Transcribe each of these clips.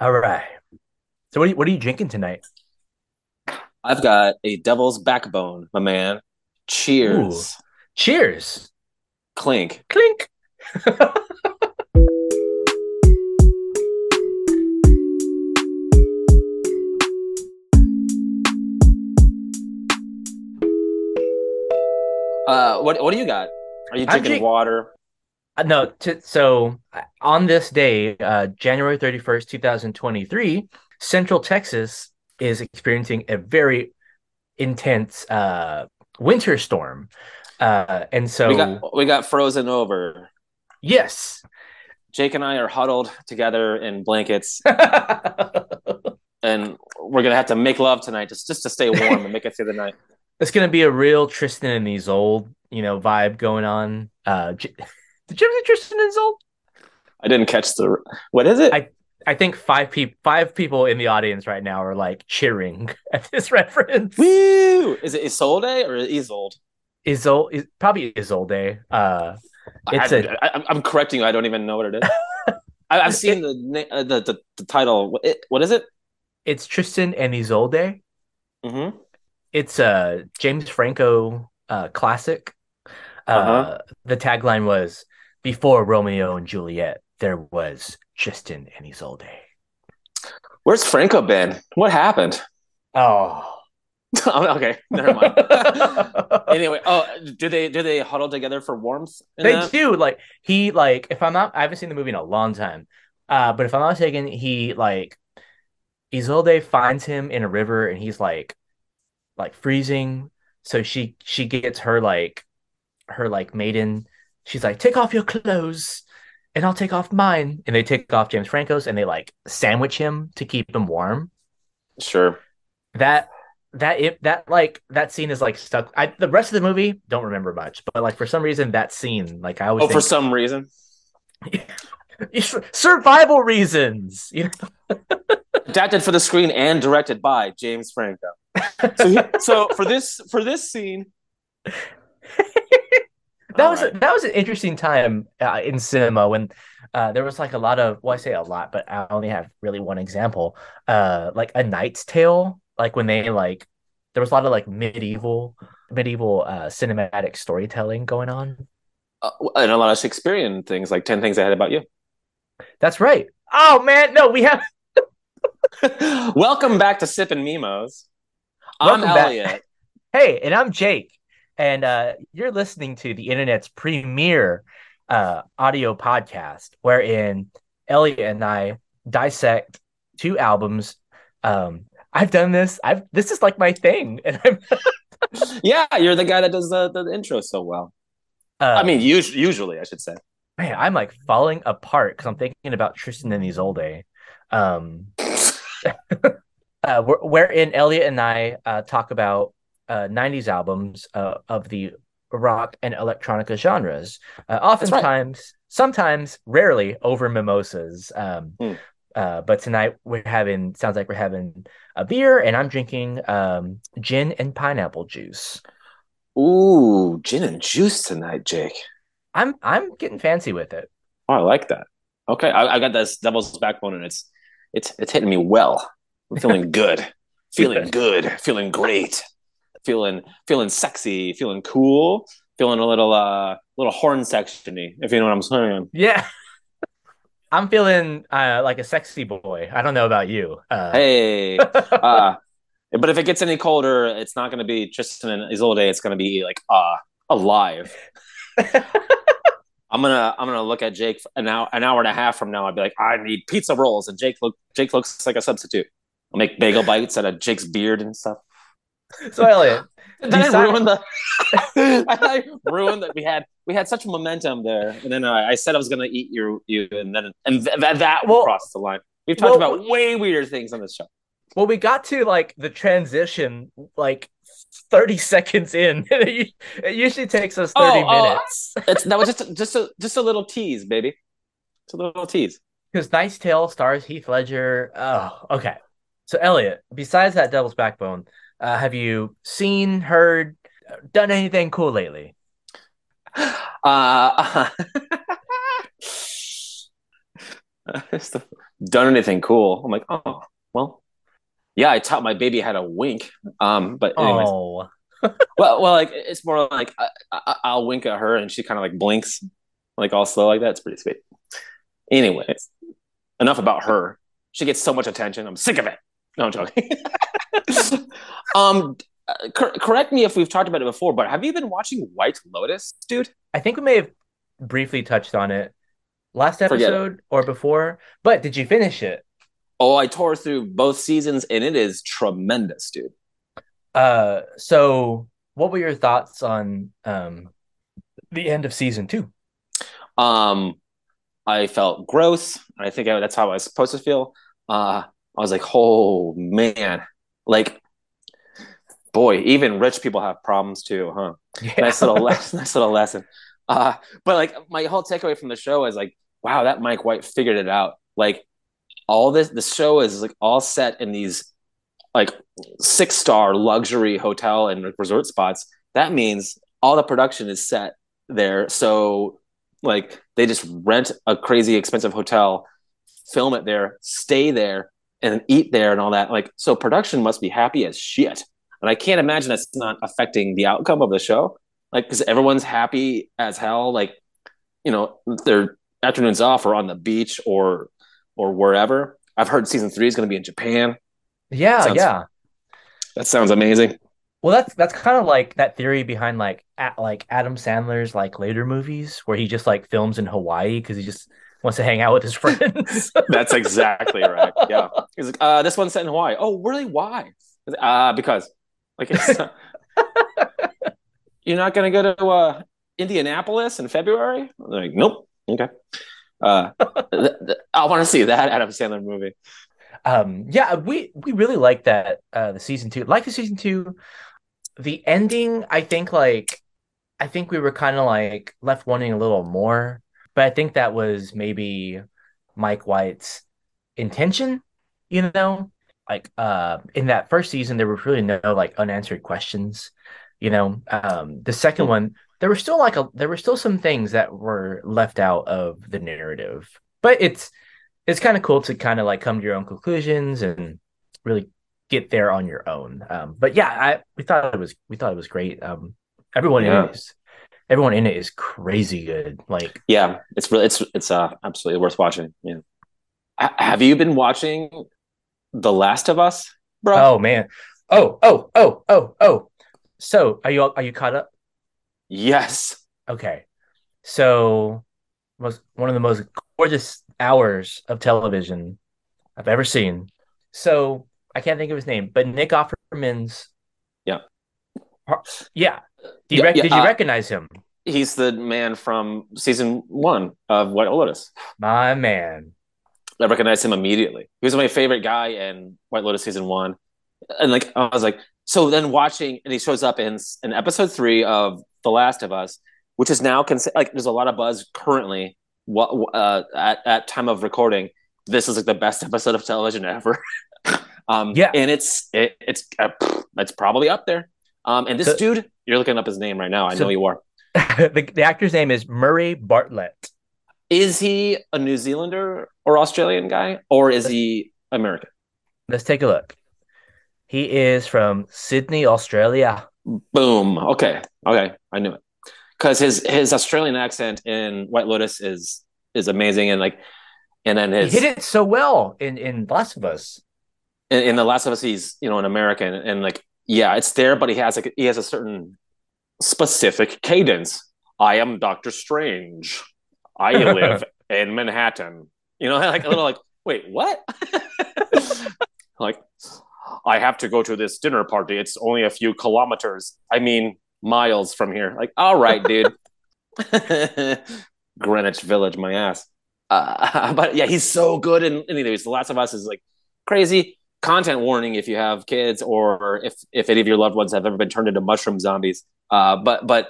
All right. So what are you, what are you drinking tonight? I've got a devil's backbone, my man. Ooh, Cheers. cheers. Clink. Clink. Uh, what what do you got? Are you drinking drink. water? Uh, no, t- so uh, on this day, uh, January 31st, 2023, Central Texas is experiencing a very intense uh, winter storm. Uh, and We so, got we got frozen over. yes. Jake and I are huddled together in blankets, and we're gonna have to make love tonight just just to stay warm and make it through the night. It's going to be a real Tristan and Isolde, you know, vibe going on. Uh, J- did you ever see Tristan and Isolde? I didn't catch the what is it? I I think five people five people in the audience right now are like cheering at this reference. Woo! Is it Isolde or Isolde? Isolde is probably Isolde. Uh, It's I, a- I, I'm correcting you. I don't even know what it is. I, I've seen the, uh, the the the title. What, it, what is it? it's Tristan and Isolde. Mm-hmm. It's a James Franco uh, classic. Uh, Uh-huh. The tagline was "Before Romeo and Juliet, there was Tristan and Isolde." Where's Franco been? What happened? Oh, Oh, okay, never mind. anyway, oh, do they do they huddle together for warmth? they that? do like he like if I'm not I haven't seen the movie in a long time, uh, but if I'm not mistaken, he like Isolde finds him in a river and he's like like freezing. So she she gets her like her like maiden. She's like, take off your clothes and I'll take off mine. And they take off James Franco's and they like sandwich him to keep him warm. Sure. That that it that like that scene is like stuck. I the rest of the movie don't remember much, but like for some reason that scene, like I always Oh, for some reason, survival reasons. You know? adapted for the screen and directed by James Franco. So, he, so for this for this scene, that All was right. that was an interesting time uh, in cinema when uh, there was like a lot of well I say a lot but I only have really one example uh like a Knight's Tale like when they like there was a lot of like medieval medieval uh cinematic storytelling going on uh, and a lot of Shakespearean things like Ten Things I Had About You. that's right oh man no we have Welcome back to Sip and Mimos. I'm Welcome back. Elliot. hey and I'm Jake and uh you're listening to the internet's premier uh audio podcast wherein Elliot and I dissect two albums um I've done this. I've this is like my thing, and I'm. Yeah, you're the guy that does the, the intro so well. Uh, I mean, us- usually, I should say. man, I'm like falling apart because I'm thinking about Tristan and Isolde. Um, uh, wherein Elliot and I uh, talk about uh, 90s albums uh, of the rock and electronica genres. Uh, right. oftentimes, sometimes, rarely over mimosas. Um, Hmm. uh, but tonight we're having, sounds like we're having a beer, and I'm drinking um, gin and pineapple juice. Ooh, gin and juice tonight, Jake. I'm I'm getting fancy with it. Oh, I like that. Okay, I, I got this devil's backbone, and it's it's it's hitting me well. I'm feeling good, feeling good, feeling great, feeling feeling sexy, feeling cool, feeling a little uh little horn sectiony, if you know what I'm saying. Yeah. I'm feeling uh, like a sexy boy. I don't know about you. Uh, Hey, uh, but if it gets any colder, it's not going to be Tristan and Isolde. It's going to be like uh alive. I'm gonna I'm gonna look at Jake an hour an hour and a half from now. I'd be like, I need pizza rolls, and Jake look Jake looks like a substitute. I'll make bagel bites out of Jake's beard and stuff. So Elliot, Did I Decide- ruin the? I ruined that we had we had such momentum there, and then I, I said I was gonna eat you you, and then and th- that that Well- crossed the line. We've talked well- about way weirder things on this show. well, we got to like the transition like 30 seconds in. it usually takes us 30 Oh, oh, minutes. It's that was just a, just a just a little tease, baby. It's a little tease. Because Knight's Tale stars Heath Ledger. Oh, okay. So Elliot, besides that Devil's Backbone, uh, have you seen, heard, done anything cool lately? Uh, done anything cool. I'm like, oh, well, yeah, I taught my baby how to wink. Um, but anyways, Oh, well, well, like it's more like I, I, will wink at her and she kind of like blinks, like all slow like that. It's pretty sweet. Anyways, enough about her. She gets so much attention. I'm sick of it. No, I'm joking. um, cor- correct me if we've talked about it before, but have you been watching White Lotus, dude? I think we may have briefly touched on it last episode or before. But did you finish it? Oh, I tore through both seasons, and it is tremendous, dude. Uh, so what were your thoughts on um the end of season two? Um, I felt gross. I think I, that's how I was supposed to feel. Uh, I was like, oh man, like, boy, even rich people have problems too, huh? Yeah. Nice little lesson. Nice little lesson. Uh, but like, my whole takeaway from the show is like, wow, that Mike White figured it out. Like, all this, the show is like all set in these like six star luxury hotel and resort spots. That means all the production is set there. So like they just rent a crazy expensive hotel, film it there, stay there, and eat there and all that. Like so production must be happy as shit. And I can't imagine that's not affecting the outcome of the show. Like because everyone's happy as hell. Like, you know, their afternoons off or on the beach or or wherever. I've heard season three is going to be in Japan. Yeah, sounds, yeah. That sounds amazing. Well, that's that's kind of like that theory behind like at, like Adam Sandler's like later movies where he just like films in Hawaii because he just wants to hang out with his friends. that's exactly right. Yeah, he's like, uh, this one's set in Hawaii. Oh, really? Why? Uh, because like it's, you're not gonna go to uh, Indianapolis in February. Like, nope. Okay. Uh, th- th- I want to see that Adam Sandler movie. Um, yeah, we we really like that uh, the season two. Like the season two, the ending, I think like I think we were kind of like left wanting a little more, but I think that was maybe Mike White's intention, you know? Like uh in that first season there were really no like unanswered questions, you know. Um the second one there were still like a there were still some things that were left out of the narrative. But it's it's kind of cool to kind of like come to your own conclusions and really get there on your own. Um, but yeah, I we thought it was we thought it was great. Um, everyone yeah. is everyone in it is crazy good. Like yeah, it's really it's it's uh absolutely worth watching. Yeah. H- have you been watching The Last of Us, bro? Oh man. Oh oh oh oh oh. So are you are you caught up? Yes. Okay. So was one of the most gorgeous hours of television I've ever seen. So I can't think of his name, but Nick Offerman's. Yeah. Yeah. You yeah, rec- yeah did you uh, recognize him? He's the man from season one of White Lotus. My man. I recognized him immediately. He was my favorite guy in White Lotus season one. And like I was like, so then watching, and he shows up in in episode three of The Last of Us, which is now cons- like there's a lot of buzz currently. What uh, at at time of recording, this is like the best episode of television ever. Um, yeah, and it's it, it's uh, it's probably up there. Um, and this the, dude, you're looking up his name right now. I so, know you are. the, the actor's name is Murray Bartlett. Is he a New Zealander or Australian guy, or is he American? Let's take a look. He is from Sydney, Australia. Boom. Okay. Okay. I knew it because his his Australian accent in White Lotus is is amazing, and like, and then his he hit it so well in in Last of Us in, in the Last of Us, he's you know an American, and like yeah, it's there, but he has like he has a certain specific cadence. I am Doctor Strange. I live in Manhattan. You know, like a little like, wait, what? like, I have to go to this dinner party. It's only a few kilometers. I mean, miles from here. Like, all right, dude. Greenwich Village, my ass. Uh, but yeah, he's so good. And anyways, The Last of Us is like crazy content warning if you have kids or if if any of your loved ones have ever been turned into mushroom zombies. Uh, but but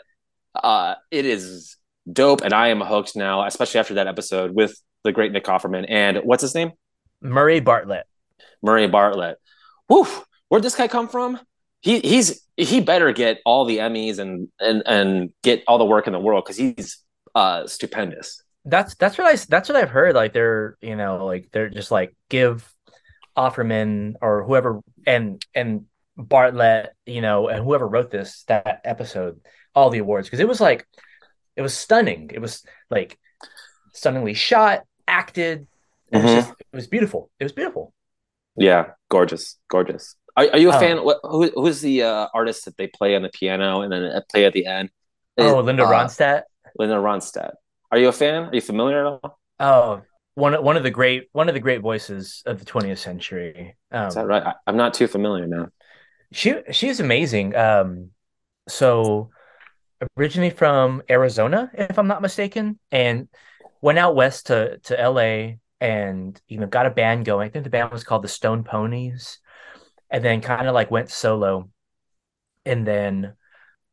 uh, it is dope, and I am hooked now, especially after that episode with the great Nick Offerman and what's his name? Murray Bartlett. Murray Bartlett. Woo! Where'd this guy come from? He he's he better get all the Emmys and and and get all the work in the world because he's uh stupendous. That's that's what I that's what I've heard. Like they're you know like they're just like give Offerman or whoever and and Bartlett you know and whoever wrote this that episode all the awards because it was like it was stunning. It was like stunningly shot, acted. It was, Mhm. just, it was beautiful. It was beautiful. Yeah, gorgeous, gorgeous. Are, are you a Oh. fan? What, who, who's the uh, artist that they play on the piano and then play at the end? Oh, Linda uh, Ronstadt. Linda Ronstadt. Are you a fan? Are you familiar at all? Oh, one one of the great one of the great voices of the 20th century. Um, Is that right? I, I'm not too familiar now. She she's amazing. Um, so originally from Arizona, if I'm not mistaken, and went out west to to LA and you know got a band going. I think the band was called the Stone Ponies, and then kind of like went solo, and then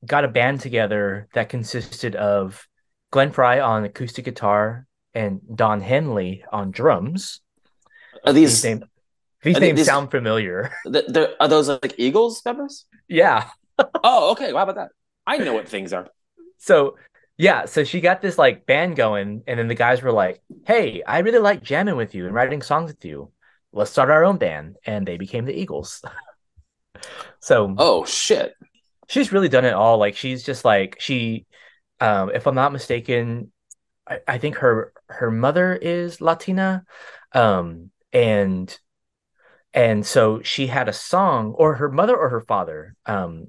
got a band together that consisted of Glenn Frey on acoustic guitar and Don Henley on drums. Are These these names these are names these- sound familiar. th- they're- those like Eagles members? yeah. Oh, okay. How about that? I know what things are. so yeah, so she got this like band going, and then the guys were like, "Hey, I really like jamming with you and writing songs with you. Let's start our own band." And they became the Eagles. so Oh shit. she's really done it all. Like she's just like she, um, if I'm not mistaken, I, I think her her mother is Latina, um, and and so she had a song, or her mother or her father, um,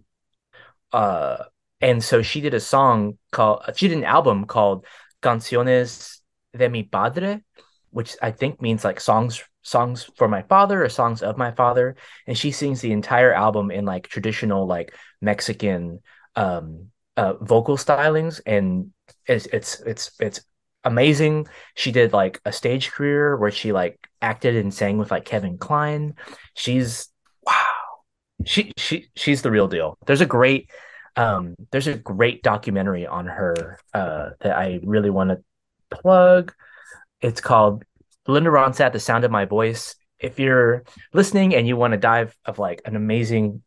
uh, and so she did a song called she did an album called Canciones de mi Padre, which I think means like songs songs for my father or songs of my father and she sings the entire album in like traditional like Mexican um uh vocal stylings and it's it's it's it's amazing. She did like a stage career where she like acted and sang with like Kevin Kline. She's wow. She she she's the real deal. There's a great um there's a great documentary on her uh that I really want to plug. It's called Linda Ronstadt, The Sound of My Voice. If you're listening and you want to dive of like an amazing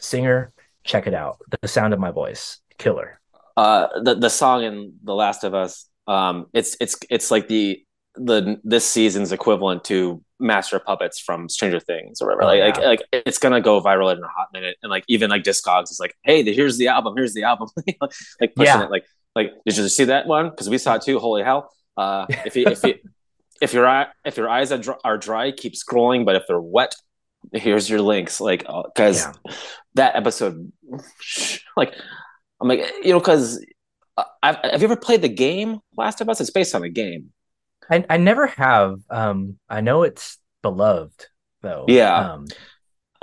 singer, check it out. The Sound of My Voice, killer. Uh, the the song in The Last of Us. Um, it's it's it's like the the this season's equivalent to Master of Puppets from Stranger Things or whatever. Oh, like, yeah. like like it's gonna go viral in a hot minute, and like even like Discogs is like, hey, here's the album, here's the album, like pushing Yeah. it. Like like did you see that one? Because we saw it too. Holy hell! Uh, if you if you if your eye if your eyes are dry, are dry, keep scrolling. But if they're wet, here's your links. Like because Yeah. that episode, like I'm like you know because. I've, have you ever played the game Last of Us? It's based on a game. I I never have. Um, I know it's beloved though. Yeah. Um,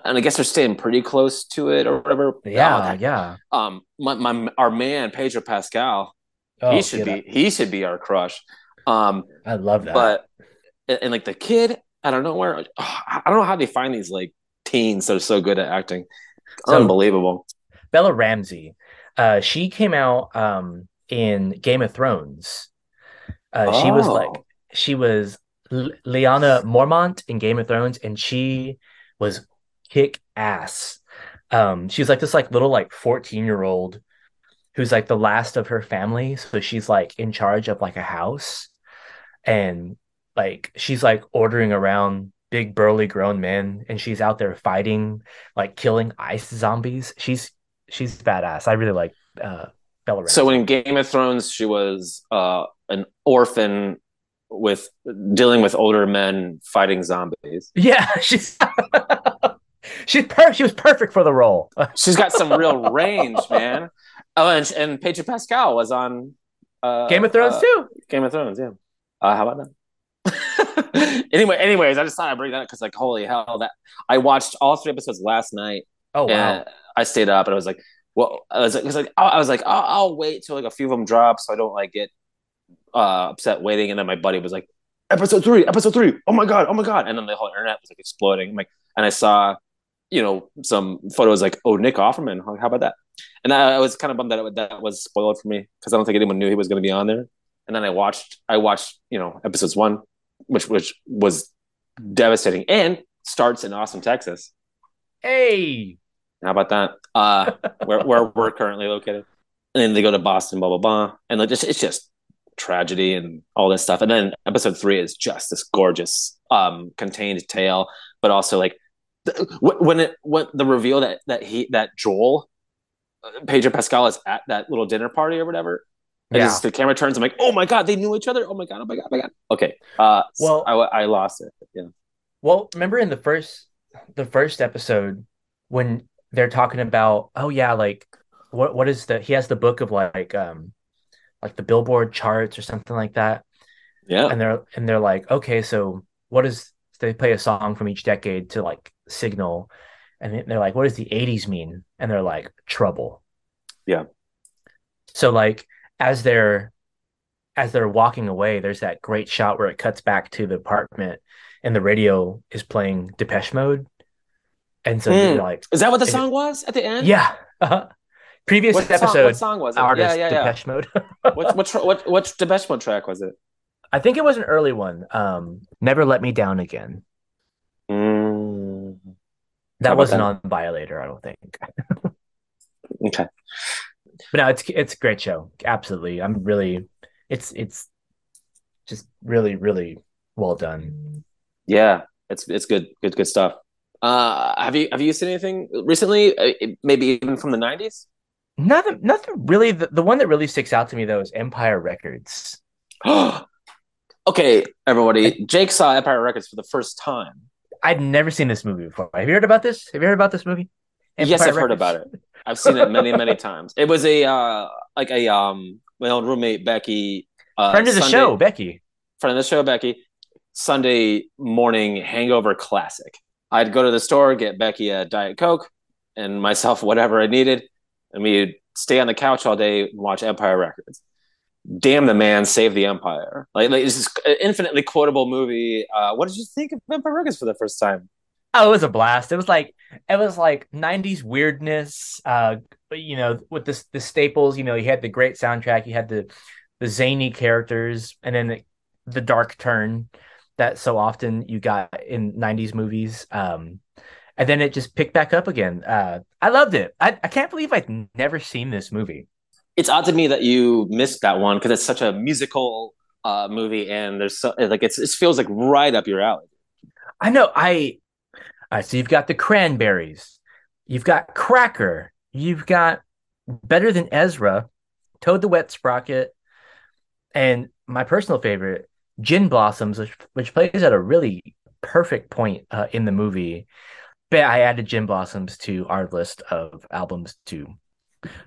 and I guess they're staying pretty close to it or whatever. yeah, Oh, yeah. Um, my, my our man Pedro Pascal, Oh, he should be he should be our crush. Um. I love that. but and, and, like the kid, I don't know where. oh, I don't know how they find these like teens that are so good at acting. So- Unbelievable. Bella Ramsey, uh, she came out um in Game of Thrones. Uh, she was Oh. like she was L- Lyanna Mormont in Game of Thrones, and she was kick ass. Um, she's like this like little like fourteen year old who's like the last of her family, so she's like in charge of like a house, and like she's like ordering around big burly grown men, and she's out there fighting like killing ice zombies. She's she's badass. I really like uh, Bella Ramsey. So in Game of Thrones, she was uh, an orphan with dealing with older men fighting zombies. yeah, she's she's per- she was perfect for the role. She's got some real range, man. Oh, and and Pedro Pascal was on uh, Game of Thrones uh, too. Game of Thrones, yeah. Uh, how about that? anyway, anyways, I just thought I'd bring that up because, like, holy hell, that I watched all three episodes last night. Oh wow. and I stayed up and I was like, well, I was like, 'cause, like, I was like, I'll, I'll wait till like a few of them drop so I don't like get uh, upset waiting. And then my buddy was like, episode three, episode three. Oh my god, oh my god! And then the whole internet was like exploding. I'm like, and I saw, you know, some photos like, oh, Nick Offerman, how, how about that? And I, I was kind of bummed that it, that was spoiled for me because I don't think anyone knew he was going to be on there. And then I watched, I watched, you know, episodes one, which which was devastating, and starts in Austin, Texas. Hey. How about that? Uh, where where we're currently located, and then they go to Boston, blah blah blah, and like just it's just tragedy and all this stuff. And then episode three is just this gorgeous, um, contained tale, but also like the, when it when the reveal that that he that Joel uh, Pedro Pascal is at that little dinner party or whatever. And Yeah. just the camera turns. I'm like, oh my god, they knew each other. Oh my god, oh my god, oh my god. Okay. Uh, Well- well, I, I lost it. Yeah. Well, remember in the first the first episode when they're talking about oh yeah, like what what is the he has the book of like um like the Billboard charts or something like that. Yeah. And they're and they're like, okay, so what is they play a song from each decade to like signal and they're like, what does the 80s mean? And they're like, trouble. Yeah. So like as they're as they're walking away, there's that great shot where it cuts back to the apartment and the radio is playing Depeche Mode. And so you're like, Is that what the Is it- song was at the end? yeah. uh Previous What song, episode what song was it? artist yeah, yeah, yeah. Depeche Mode. what what what what Depeche Mode track was it? I think it was an early one. Um, Never Let Me Down Again. Mm, That wasn't on Violator, I don't think. okay. But no, it's it's a great show. Absolutely. I'm really it's it's just really, really well done. Yeah, it's it's good, good, good stuff. Uh, have you have you seen anything recently? Uh, maybe even from the nineties? Nothing nothing really the, the one that really sticks out to me though is Empire Records. okay, everybody. Jake saw Empire Records for the first time. I'd never seen this movie before. Have you heard about this? Have you heard about this movie? yes, I've heard about it. I've seen it many, many times. It was a uh, like a um my old roommate Becky, uh, Friend of the Sunday- show, Becky. friend of the show Becky. Sunday morning hangover classic. I'd go to the store, get Becky a diet coke, and myself whatever I needed, and we'd stay on the couch all day and watch Empire Records. Damn the man, save the empire! Like, like this is an infinitely quotable movie. Uh, what did you think of Empire Records for the first time? Oh, it was a blast. It was like it was like '90s weirdness. Uh, you know, with this the staples. You know, you had the great soundtrack. You had the the zany characters, and then the, the dark turn that so often you got in '90s movies. Um, and then it just picked back up again. Uh, I loved it. I I can't believe I'd never seen this movie. It's odd to me that you missed that one because it's such a musical uh, movie, and there's so, like it's it feels like right up your alley. I know. I. Right, so you've got the cranberries, you've got Cracker, you've got Better Than Ezra, Toad the Wet Sprocket, and my personal favorite, Gin Blossoms, which, which plays at a really perfect point uh, in the movie. But I added Gin Blossoms to our list of albums to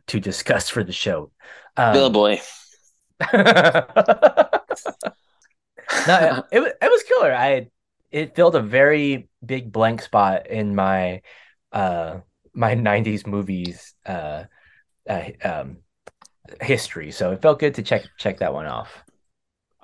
to discuss for the show. Um, Bill Boy. no, it, it, it was killer. I it filled a very big blank spot in my uh my 90s movies uh, uh um history. So it felt good to check check that one off.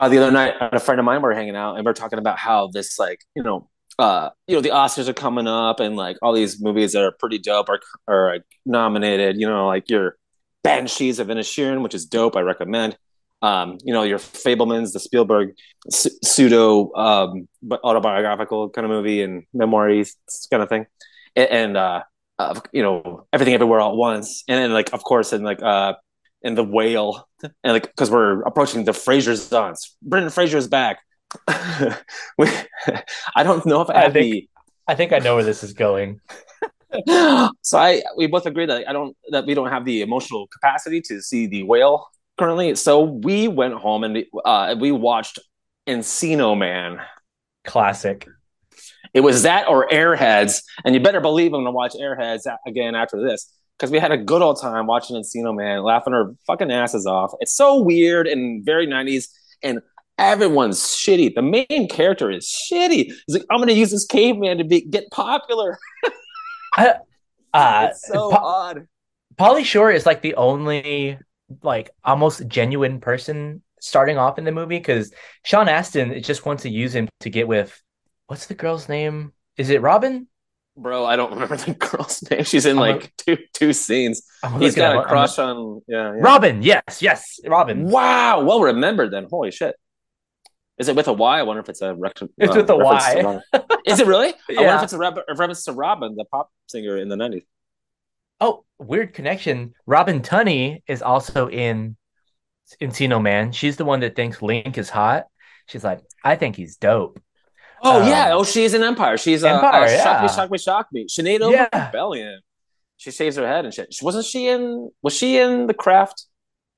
Uh, the other night, a friend of mine were hanging out, and we are talking about how this, like, you know, uh, you know, the Oscars are coming up, and like all these movies that are pretty dope are are like, nominated. You know, like your Banshees of Inisherin, which is dope. I recommend. Um, you know, your Fabelmans, the Spielberg s- pseudo um, autobiographical kind of movie and memoirs kind of thing, and, and uh, uh, you know, everything everywhere all at once, and then like, of course, and like uh, in the whale and like because we're approaching the Fraser's dance. Brendan Fraser is back. We- I don't know if I think- I think I know where this is going. So I we both agree that I don't that we don't have the emotional capacity to see the whale currently. So we went home and uh, we watched Encino Man. Classic. It was that or Airheads, and you better believe I'm gonna watch Airheads again after this because we had a good old time watching Encino Man, laughing our fucking asses off. It's so weird and very 90s, and everyone's shitty. The main character is shitty. He's like, I'm gonna use this caveman to be get popular. Uh it's so odd. Pauly Shore is like the only like almost genuine person starting off in the movie because Sean Astin just wants to use him to get with what's the girl's name? Is it Robin? Bro, I don't remember the girl's name. She's in like two two scenes. He's got a a crush on yeah, yeah. Robin. Yes, yes, Robin. Wow, well remembered then. Holy shit. Is it with a Y? I wonder if it's a rec- It's uh, with a reference Y. Is it really? I wonder if it's a, re- a reference to Robyn, the pop singer in the 90s. Oh, weird connection. Robin Tunney is also in Encino Man. She's the one that thinks Link is hot. She's like, I think he's dope. Oh Um, yeah. Oh, she's in Empire. She's uh, Empire, uh, shock yeah. me, shock me, shock me. Sinead Yeah. Rebellion. She shaves her head and shit. Wasn't she in? Was she in the craft?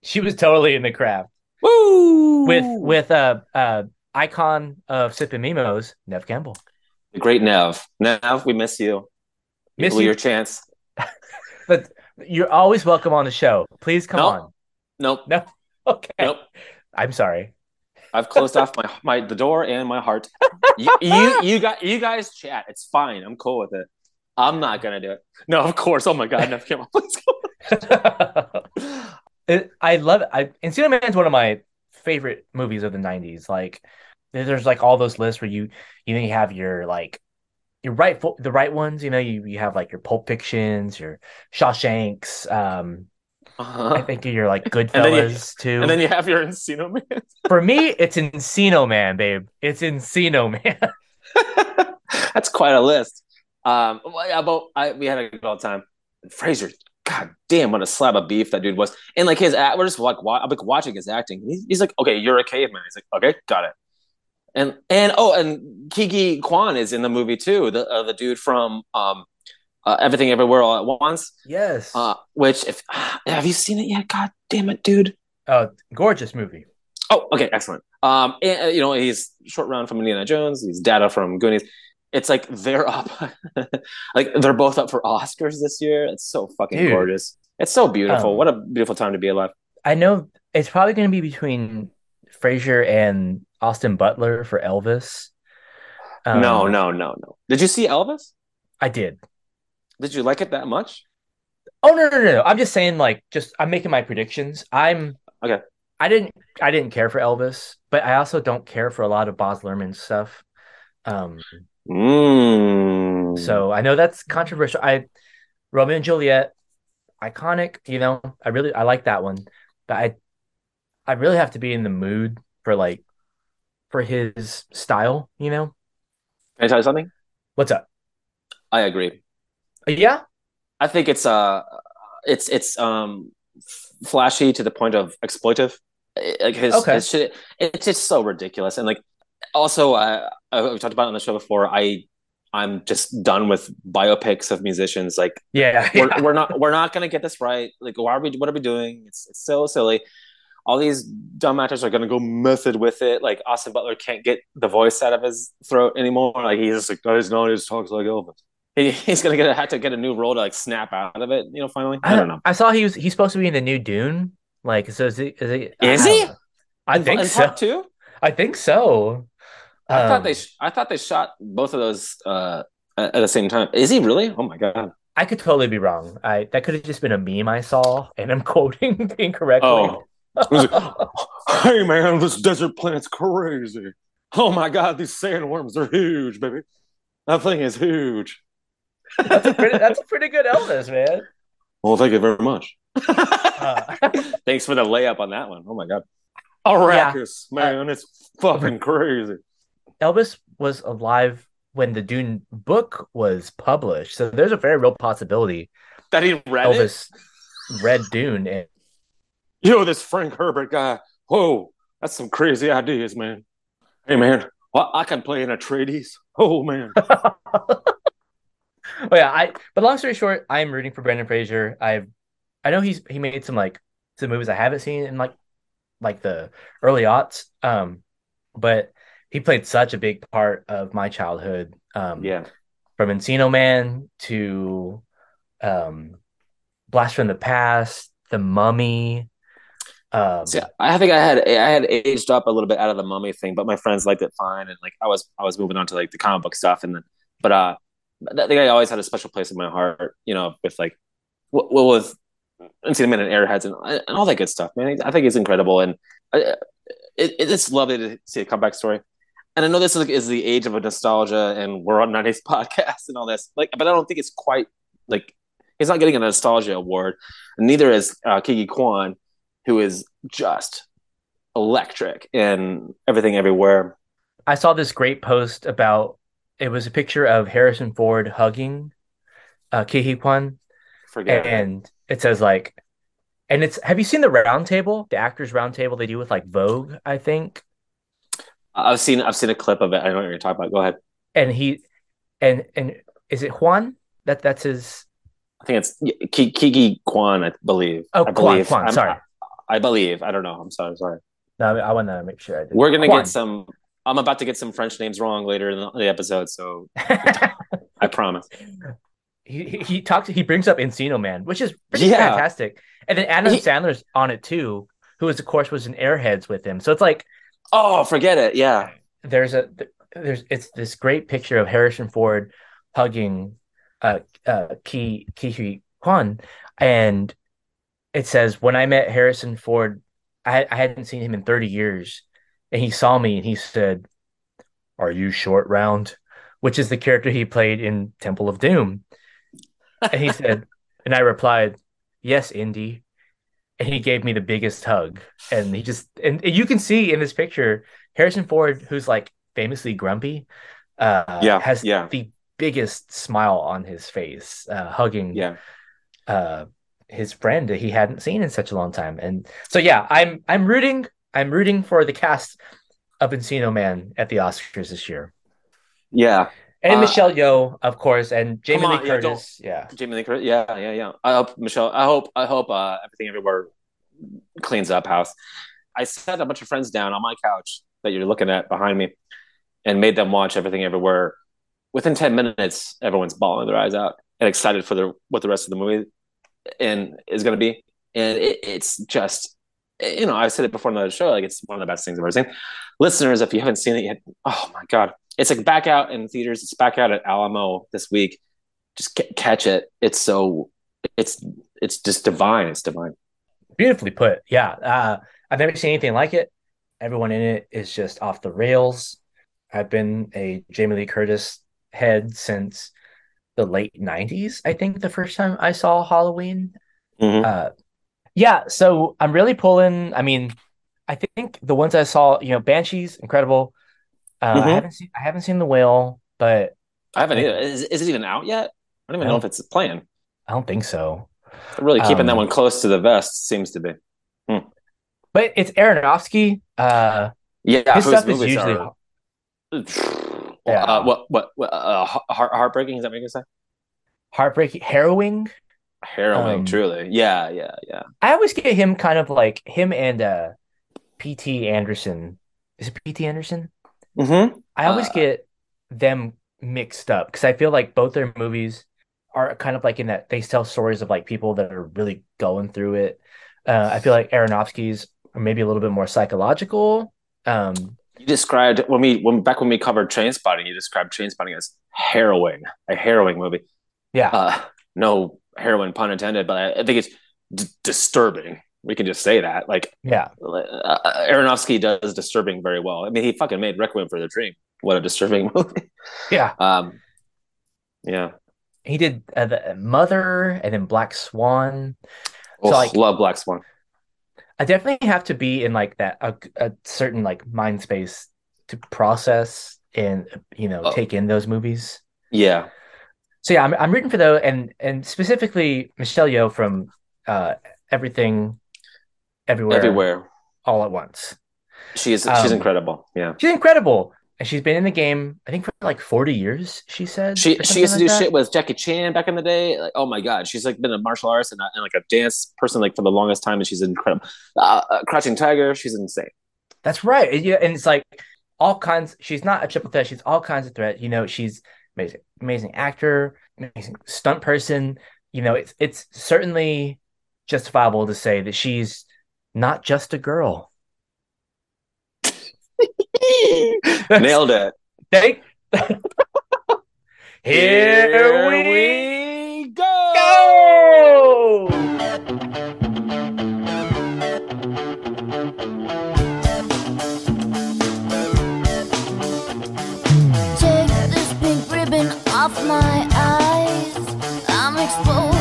She was totally in the craft Woo! with with uh uh icon of sipping mimos, Neve Campbell. the great Neve. Neve, we miss you. Miss Blew you. your chance. But you're always welcome on the show. Please come Nope. on. Nope. No. Okay. Nope. I'm sorry. I've closed off my my the door and my heart. You, you you got you guys chat. It's fine. I'm cool with it. I'm not gonna do it. No, of course. Oh my god, Campbell. Let's go. it, I love it. I Encino Man's one of my favorite movies of the '90s. Like, there's like all those lists where you you know you have your like your right the right ones. You know, you you have like your Pulp Fictions, your Shawshanks. Um, I Uh-huh. think you're like And then you- Goodfellas too. And then you have your Encino Man. For me, it's Encino Man, babe. It's Encino Man. That's quite a list. Um, but I we had a good old time. Fraser, god damn, what a slab of beef that dude was. And like his act, we're just like I'm like watching his acting. He's, he's like, okay, you're a caveman. He's like, okay, got it. And and oh, and Ke Huy Quan is in the movie too. The uh, the dude from um, uh, Everything Everywhere All at Once. yes. Uh, which if have you seen it yet? God damn it, dude. oh, gorgeous movie. Oh, okay, excellent. Um, and, uh, you know, he's short round from Indiana Jones. He's Data from Goonies. It's like they're up, like they're both up for Oscars this year. It's so fucking Dude. gorgeous. It's so beautiful. Um, what a beautiful time to be alive. I know it's probably going to be between Fraser and Austin Butler for Elvis. Um, no, no, no, no. Did you see Elvis? I did. Did you like it that much? Oh no, no, no, no! I'm just saying, like, just I'm making my predictions. I'm Okay. I didn't, I didn't care for Elvis, but I also don't care for a lot of Baz Luhrmann stuff. Um, Mm. so I know that's controversial. I Romeo and Juliet, iconic. You know, I really I like that one, but I I really have to be in the mood for like for his style. You know, can I tell you something? what's up? I agree. Yeah, I think it's uh, it's it's um, flashy to the point of exploitive. Like his, Okay. his shit, it's just so ridiculous. And like, also, uh, I, we talked about it on the show before. I, I'm just done with biopics of musicians. Like, yeah, we're, we're not we're not gonna get this right. Like, why are we? What are we doing? It's it's so silly. All these dumb actors are gonna go method with it. Like Austin Butler can't get the voice out of his throat anymore. Like he's just like, guys, no, he just talks like Elvis. He, he's gonna get have to get a new role to like snap out of it. You know, finally. I don't know. I saw he was he's supposed to be in the new Dune. Like, so is he? Is he? Is I he? I think in so. I think so. I thought Um, they sh- I thought they shot both of those uh, at at the same time. Is he really? Oh my god! I could totally be wrong. I that could have just been a meme I saw, and I'm quoting incorrectly. Oh. hey man, this desert planet's crazy. Oh my god, these sandworms are huge, baby. That thing is huge. That's a pretty. That's a pretty good Elvis, man. Well, thank you very much. Uh, Thanks for the layup on that one. Oh my god. Arrakis, man, it's fucking crazy. Elvis was alive when the Dune book was published, so there's a very real possibility That he read it. Elvis read Dune. And Yo, this Frank Herbert guy. Whoa, that's some crazy ideas, man. Hey man, well, I can play in Atreides. Oh man. oh yeah, I. But long story short, I'm rooting for Brendan Fraser. I've, I know he's he made some like some movies I haven't seen in like like the early aughts. Um, but he played such a big part of my childhood. Um, Yeah. from Encino Man to um, Blast from the Past, The Mummy. Um, I think I had I had aged up a little bit out of the mummy thing, but my friends liked it fine, and like I was I was moving on to like the comic book stuff, and then but uh, that I always had a special place in my heart, you know, with like what with Man and Airheads and, and all that good stuff, man. I think it's incredible, and uh, it, it's lovely to see a comeback story. And I know this is, is the age of a nostalgia, and we're on '90s podcast and all this, like, but I don't think it's quite like he's not getting a nostalgia award, neither is uh, Ke Huy Quan who is just electric in everything everywhere. I saw this great post about it was a picture of Harrison Ford hugging uh, Huy Quan, Forget and it says like, and it's have you seen the round table, the actors round table they do with like Vogue, I think. I've seen I've seen a clip of it. I don't know what you're talking about. Go ahead. And he and and is it Juan? That that's his I think it's Ke Huy Quan, I believe. Oh, I Quan, believe. Quan, I'm- sorry. I, I believe. I don't know. I'm sorry. I'm sorry. No, I want to make sure I did. We're gonna Quan. get some. I'm about to get some French names wrong later in the, episode, so I promise. he he- talks he brings up Encino Man, which is pretty Yeah. fantastic. And then Adam He- Sandler's on it too, who is of course was in Airheads with him. So it's like Oh, forget it. Yeah. there's a there's it's this great picture of Harrison Ford hugging uh uh Ke Huy Quan and it says when I met Harrison Ford I I hadn't seen him in 30 years and he saw me and he said are you short round? Which is the character he played in Temple of Doom. And he said and I replied yes Indy. And he gave me the biggest hug. And he just and you can see in this picture Harrison Ford who's like famously grumpy uh Yeah, has yeah. the biggest smile on his face uh hugging Yeah. uh his friend that he hadn't seen in such a long time. And so yeah i'm i'm rooting i'm rooting for the cast of Encino Man at the Oscars this year Yeah. and Uh, Michelle Yeoh of course and Jamie on, Lee yeah, Curtis yeah Jamie Lee Curtis. Yeah, yeah, yeah. I hope Michelle. I hope. I hope uh, everything everywhere cleans up house. I sat a bunch of friends down on my couch that you're looking at behind me, and made them watch everything everywhere. Within ten minutes, everyone's bawling their eyes out and excited for the what the rest of the movie and is going to be. And it, it's just, you know, I've said it before in the show. Like it's one of the best things I've ever seen. Listeners, if you haven't seen it yet, oh my god, it's like back out in theaters. It's back out at Alamo this week just ca- catch it. It's so it's it's just divine. It's divine. beautifully put yeah uh I've never seen anything like it everyone in it is just off the rails I've been a Jamie Lee Curtis head since the late 90s I think the first time I saw Halloween Mhm. uh yeah so i'm really pulling i mean i think the ones i saw you know banshees incredible uh i Mhm. haven't seen i haven't seen the whale but I haven't either. Is, is it even out yet? I don't even I know don't- if it's playing. i don't think so They're really keeping that Um, one close to the vest. Seems to be. but it's aronofsky uh Yeah, his stuff is usually are- Yeah. Uh, what what, what uh, heart, heartbreaking? Is that what you're gonna say? heartbreaking harrowing Harrowing, Um, truly. Yeah, yeah, yeah. i always get him kind of like him and uh pt anderson is it pt anderson Mm-hmm. I always Uh, get them mixed up because I feel like both their movies are kind of like in that they tell stories of like people that are really going through it. Uh, I feel like Aronofsky's are maybe a little bit more psychological. Um, You described when we when back when we covered Trainspotting, you described Trainspotting as harrowing, a harrowing movie. yeah, uh, no heroin pun intended, but I, think it's d- disturbing. We can just say that. Like yeah, uh, Aronofsky does disturbing very well. I mean, he fucking made Requiem for the Dream. What a disturbing movie. yeah. Um, yeah. He did uh, the Mother and then Black Swan. Oh, like- love Black Swan. I definitely have to be in like that a, a certain like mind space to process and you know Oh. take in those movies. Yeah. So yeah, I'm I'm rooting for those, and and specifically Michelle Yeoh from uh, Everything, Everywhere, Everywhere. all at once. She's she's Um, incredible. Yeah. She's incredible, and she's been in the game. I think for like 40 years. She said She she used to something do that. shit with Jackie Chan back in the day. Like, oh my god, she's like been a martial artist and, a, and like a dance person like for the longest time, and she's incredible. Uh, uh, Crouching Tiger, she's insane. That's right. Yeah, and it's like all kinds. She's not a triple threat. She's all kinds of threat. You know, she's amazing, amazing actor, amazing stunt person. You know, it's it's certainly justifiable to say that she's not just a girl. Nailed it. Thank. Here we go. My eyes. I'm exposed,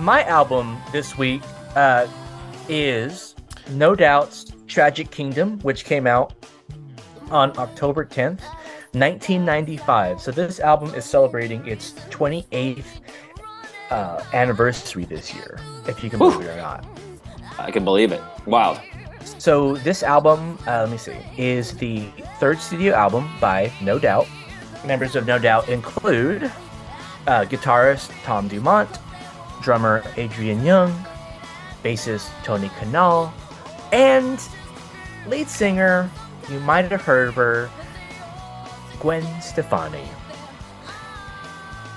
my album this week uh, is No Doubt's Tragic Kingdom, which came out on October 10th, 1995. So this album is celebrating its 28th uh, anniversary this year, if you can believe it or not. I can believe it. Wow. So this album, uh, let me see, is the third studio album by No Doubt. Members of No Doubt include uh, guitarist Tom Dumont, drummer Adrian Young, bassist Tony Kanal, and lead singer, you might have heard of her, Gwen Stefani.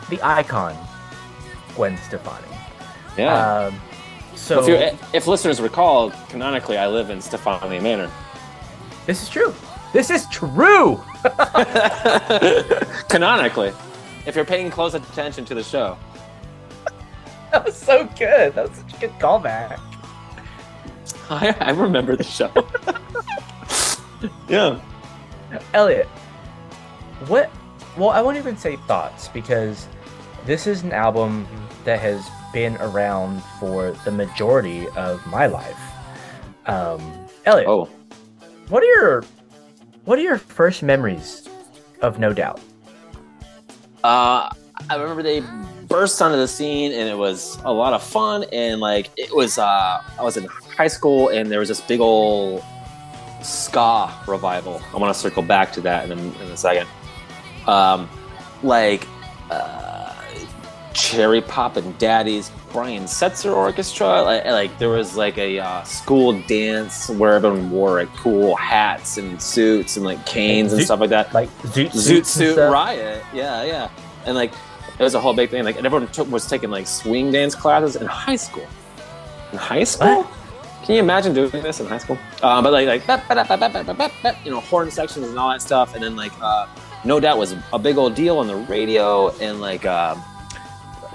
The icon, Gwen Stefani. Yeah. Um, so if, you if listeners recall, canonically, I live in Stefani Manor. this is true. This is true. canonically, if you're paying close attention to the show. That was so good. That was such a good callback. I, I remember the show. yeah. Elliot, what? Well, I won't even say thoughts because this is an album that has been around for the majority of my life. Um, Elliot, Oh, what are your what are your first memories of No Doubt? Uh, I remember they burst onto the scene and it was a lot of fun and like it was uh I was in high school and there was this big old ska revival. I want to circle back to that in a, in a second. Um, like uh, Cherry Poppin' Daddies Brian Setzer Orchestra. Like, like there was like a uh, school dance where everyone wore like cool hats and suits and like canes and Zoot- stuff like that. Like Zoot Zoot and Suit? Riot. Yeah, yeah. And like it was a whole big thing. Like and everyone took, was taking like swing dance classes in high school. In high school? Can you imagine doing this in high school? Uh, but like like bap, bap, bap, you know horn sections and all that stuff. And then like uh, no doubt was a big old deal on the radio and like. Uh,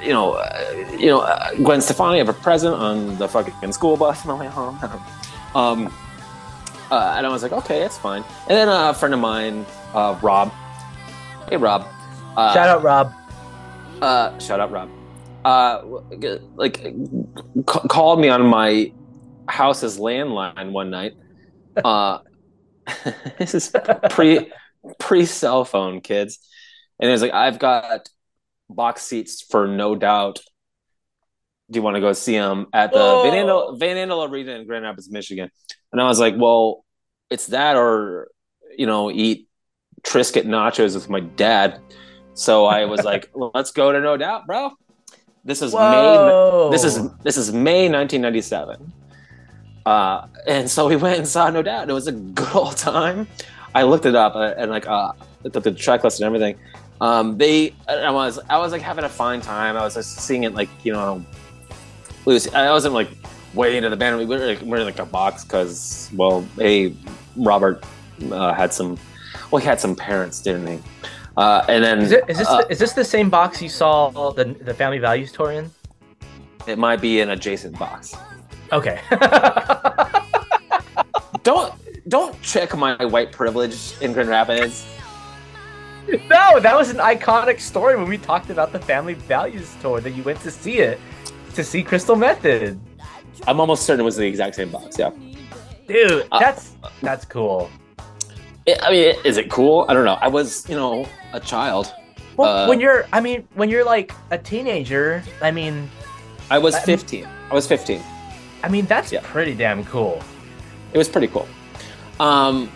you know, uh, you know, uh, Gwen Stefani have a present on the fucking school bus on my way home. um, uh, and I was like, okay, it's fine. And then uh, a friend of mine, uh, Rob, hey Rob, uh, Shout out Rob. Uh, shout out Rob, uh, like c- called me on my house's landline one night. Uh, this is pre pre cell phone, kids, and it was like, I've got box seats for no doubt. Do you want to go see him at the Whoa. Van Andel, Van Andel Arena in Grand Rapids, Michigan? And I was like, well, it's that or you know, eat Triscuit nachos with my dad. So I was like, let's go to No Doubt, bro. This is May. This is this is May 1997. Uh, and so we went and saw No Doubt. And it was a good old time. I looked it up uh, and like uh, looked up the track list and everything. Um, they, I was, I was like having a fine time. I was just seeing it like you know, loose. I wasn't like way into the band. We were like we we're in like a box because well, hey, Robert uh, had some, well, he had some parents, didn't he? Uh, and then Is, it, is this uh, the, is this the same box you saw the the Family Values tour in? it might be an adjacent box. Okay. Don't don't check my white privilege in Grand Rapids. no, that was an iconic story when we talked about the Family Values tour that you went to see it to see Crystal Method. I'm almost certain it was the exact same box. Yeah. Dude, Uh, that's that's cool. I mean, is it cool? I don't know. I was, you know, a child. Well, uh, when you're, I mean, when you're like a teenager, I mean, I was I- 15. I was 15. I mean that's Yeah. pretty damn cool. It was pretty cool. Um,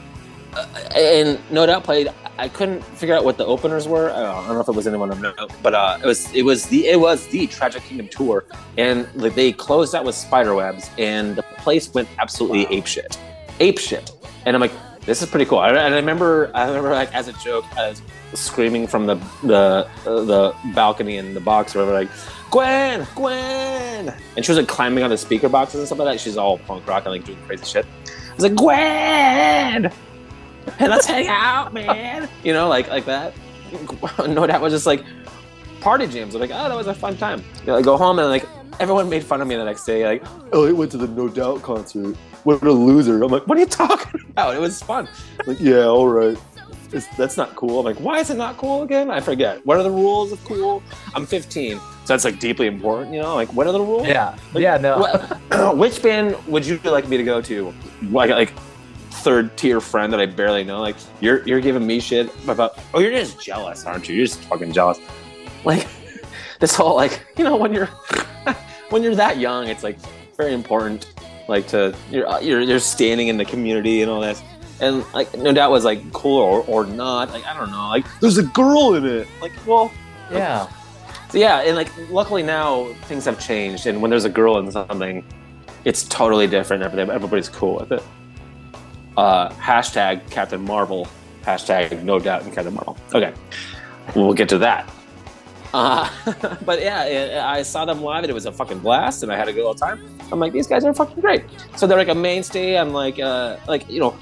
and No Doubt played. I couldn't figure out what the openers were. I don't know, I don't know if it was anyone of note, but uh, it was it was the it was the Tragic Kingdom tour, and like, they closed out with Spiderwebs, and the place went absolutely Wow. ape shit, ape shit. And I'm like, this is pretty cool. And I remember, I remember like as a joke, I was screaming from the the uh, the balcony in the box, or whatever, like, Gwen, Gwen, and she was like climbing on the speaker boxes and stuff like that. She's all punk rock and like doing crazy shit. I was like, Gwen, hey, let's hang out, man. You know, like like that. No doubt was just like party jams. I'm like, oh, that was a fun time. You know, I go home and like everyone made fun of me the next day. Like, oh, he went to the No Doubt concert. What a loser. I'm like, what are you talking about? It was fun. Like, yeah, all right. is, that's not cool. I'm like, why is it not cool again? I forget. What are the rules of cool? I'm 15, so that's like deeply important. You know, like what are the rules? Yeah, Like, yeah, no. What- which band would you like me to go to? Like, like third tier friend that I barely know. Like, you're you're giving me shit about. Oh, you're just jealous, aren't you? You're just fucking jealous. Like, this whole like, you know, when you're when you're that young, it's like very important. Like to you're you're you're standing in the community and all this. And like, no doubt was like cool or, or not. Like, I don't know. Like, there's a girl in it. Like, well, yeah, so yeah, and like luckily now things have changed, and when there's a girl in something, it's totally different. Everything, everybody's cool with it. Uh, hashtag Captain Marvel. Hashtag no doubt in Captain Marvel. Okay, we'll get to that. Uh, but yeah, I I saw them live, and it was a fucking blast, and I had a good old time. I'm like, these guys are fucking great. So they're like a mainstay. I'm like, uh, like you know,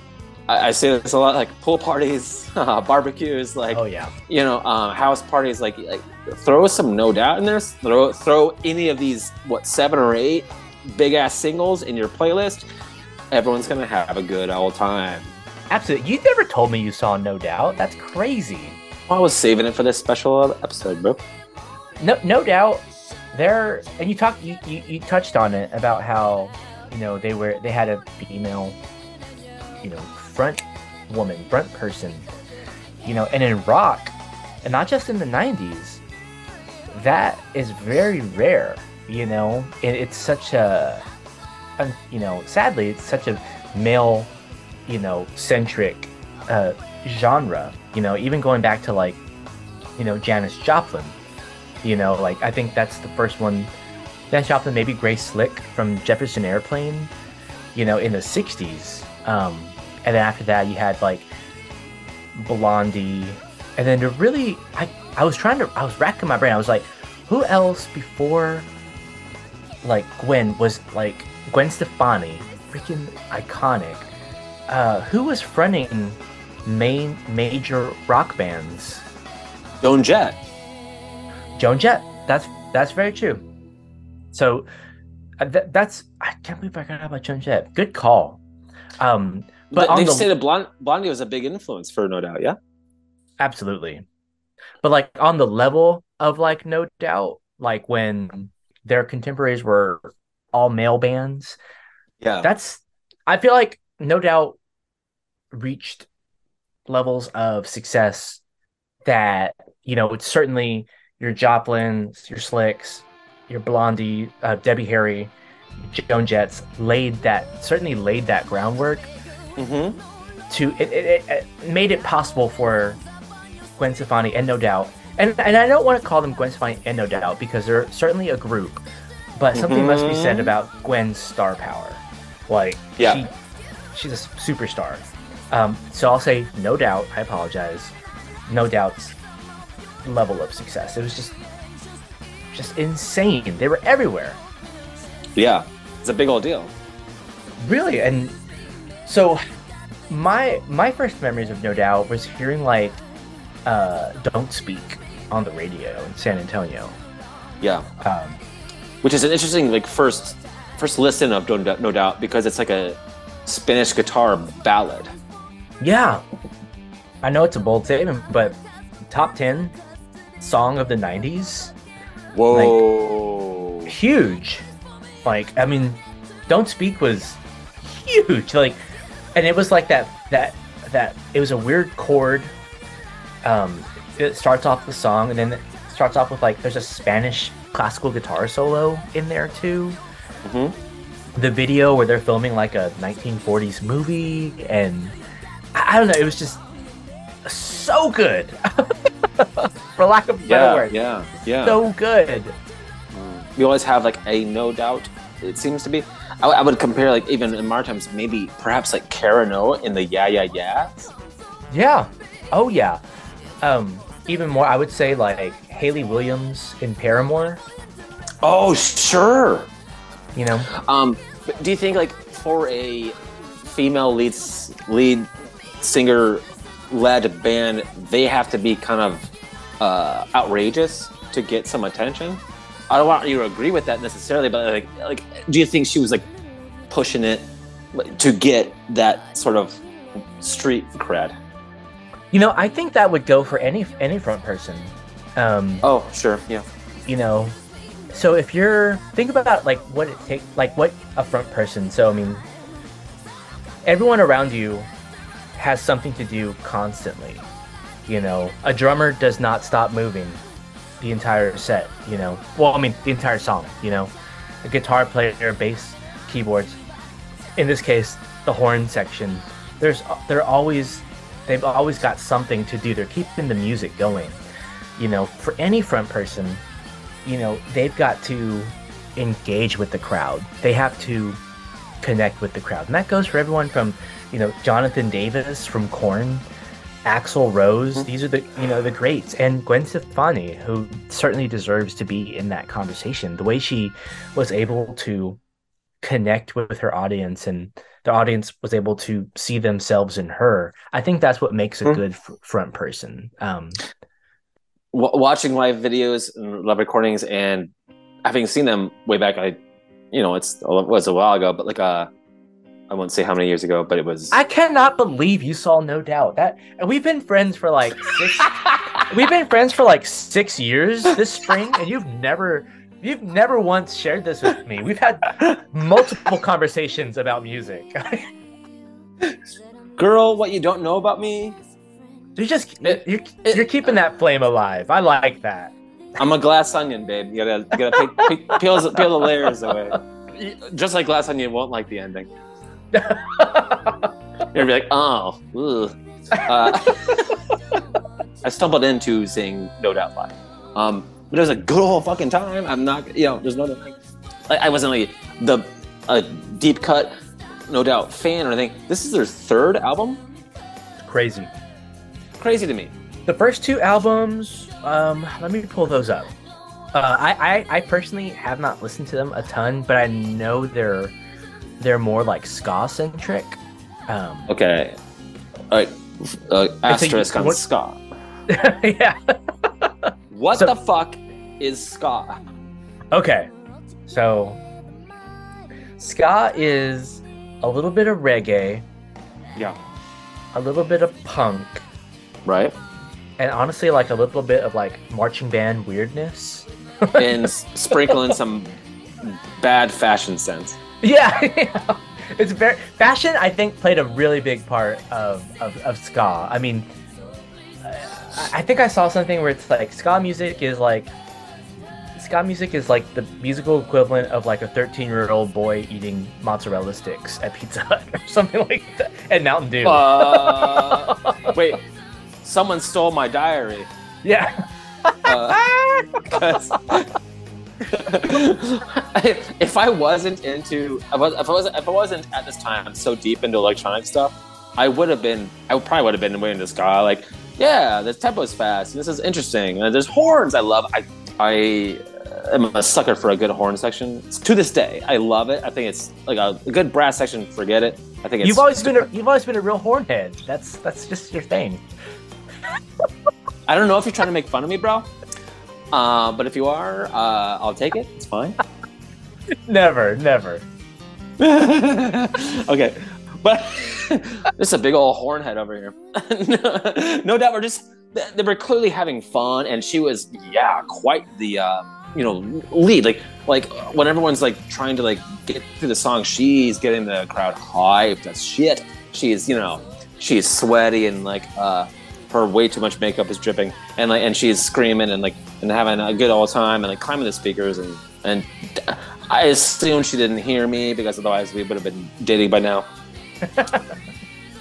I, I say this a lot, like pool parties, barbecues, like oh yeah, you know, um, house parties, like like throw some no doubt in there. Throw throw any of these what seven or eight big ass singles in your playlist. Everyone's gonna have a good old time. absolutely. You never told me you saw No Doubt. That's crazy. I was saving it for this special episode, bro. No, no doubt. There, and you talked, you, you, you touched on it about how, you know, they were they had a female, you know, front woman, front person, you know, and in rock, and not just in the '90s, that is very rare. You know, and it's such a, you know, sadly, it's such a male, you know, centric uh, genre. You know, even going back to like, you know, Janis Joplin. You know, like I think that's the first one. Janis Joplin, maybe Grace Slick from Jefferson Airplane. You know, in the '60s, um, and then after that, you had like Blondie, and then to really, I I was trying to, I was racking my brain. I was like, who else before, like Gwen was like Gwen Stefani, freaking iconic. Uh, who was fronting main major rock bands? Joan Jett. Joan Jett. That's that's very true. So uh, that, that's I can't believe I forgot about Joan Jett. Good call. Um, but, But, they the, say that Blond- Blondie was a big influence for No Doubt. Yeah. absolutely. But like on the level of like No Doubt, like when their contemporaries were all male bands, Yeah. that's I feel like No Doubt reached levels of success that you know it's certainly your Joplins, your Slicks, your Blondie, uh, Debbie Harry, Joan Jets laid that certainly laid that groundwork mm-hmm. to it, it, it made it possible for Gwen Stefani and No Doubt, and and I don't want to call them Gwen Stefani and No Doubt because they're certainly a group, but something must be said Mhm. about Gwen's star power. Like, Yeah. she, she's a superstar. Um, so I'll say No Doubt. I apologize. No Doubt's level of success. It was just just insane. They were everywhere. Yeah. It's a big old deal. really and so my my first memories of no doubt was hearing like uh don't speak on the radio in san antonio Yeah. um Which is an interesting like first first listen of No Doubt, no doubt because it's like a Spanish guitar ballad. yeah i know it's a bold statement but top 10 song of the 90s Whoa. Like, huge. Like i mean don't speak was huge like and it was like that that that it was a weird chord. Um it starts off the song and then it starts off with like there's a spanish classical guitar solo in there too. Mhm. the video where they're filming like a 1940s movie and i, I don't know it was just so good for lack of a better Yeah, word yeah, yeah. so good we always have like a no doubt. It seems to be. I, I would compare like even in modern times, maybe perhaps like Karen O in the Yeah Yeah Yeahs. Yeah. Oh yeah. Um, even more, I would say like Hayley Williams in Paramore. Oh sure. You know, Um, do you think like for a female lead lead singer led band, they have to be kind of uh, outrageous to get some attention? I don't want you to agree with that necessarily, but like, like, do you think she was like pushing it to get that sort of street cred? You know, I think that would go for any any front person. Um, Oh, sure, yeah. you know, so if you're think about like what it takes, like what a front person. So I mean, everyone around you has something to do constantly. You know, a drummer does not stop moving the entire set. You know, well, I mean the entire song. You know, a guitar player, bass, keyboards. In this case, the horn section. There's they're always they've always got something to do. They're keeping the music going. You know, for any front person, you know, they've got to engage with the crowd. They have to connect with the crowd. And that goes for everyone from, you know, Jonathan Davis from Korn, Axl Rose. These are the, you know, the greats. And Gwen Stefani, who certainly deserves to be in that conversation. The way she was able to connect with her audience and the audience was able to see themselves in her. I think that's what makes a Mhm. good f- front person. Um, w- watching live videos and live recordings and having seen them way back i you know it's it was a while ago but like uh i won't say how many years ago but it was I cannot believe you saw No Doubt. That and we've been friends for like six. we've been friends for like six years this spring, and you've never, you've never once shared this with me. We've had multiple conversations about music. girl what you don't know about me you're just It- you're, it- you're keeping that flame alive. I like that. i'm a glass onion babe you gotta you gotta pe- pe- peel, peel the layers away just like glass onion won't like the ending you're gonna be like oh. Uh, i stumbled into seeing no doubt live um but it was a good old fucking time i'm not you know there's no like i wasn't like the a deep cut no doubt fan or anything this is their third album Crazy. crazy to me The first two albums, um, let me pull those up. Uh, I, I I personally have not listened to them a ton, but I know they're they're more like ska centric. Um, okay all right uh, asterisk on what- ska yeah. what So- the fuck is ska Okay. So ska is a little bit of reggae, yeah a little bit of punk, right and honestly like a little bit of like marching band weirdness. and s- sprinkle in some bad fashion sense Yeah, yeah. it's very fashion. I think played a really big part of of, of ska. I mean, I, I think I saw something where it's like ska music is like ska music is like the musical equivalent of like a 13 year old boy eating mozzarella sticks at Pizza Hut or something like that, and Mountain Dew. uh, wait someone stole my diary yeah. uh, if I wasn't into, if I was- if I wasn't, if I wasn't at this time so deep into electronic stuff, I would have been. I probably would have been way into ska. Like, yeah, the tempo's fast. This is interesting. And there's horns. I love. I I uh, am a sucker for a good horn section. To this day, I love it. I think it's like a, a good brass section. Forget it. I think it's. You've always been a, you've always been a real hornhead. That's that's just your thing. I don't know if you're trying to make fun of me, bro. Uh, but if you are, uh, I'll take it. It's fine. Never, never. okay, but this is a big old hornhead over here. no, no doubt, we're just they they were clearly having fun, and she was, yeah, quite the uh, you know lead. Like like when everyone's like trying to like get through the song, she's getting the crowd hyped as shit. She's you know she's sweaty and like uh, her way too much makeup is dripping, and like and she's screaming and like and having a good old time and like climbing the speakers and and. I assume she didn't hear me because otherwise we would have been dating by now.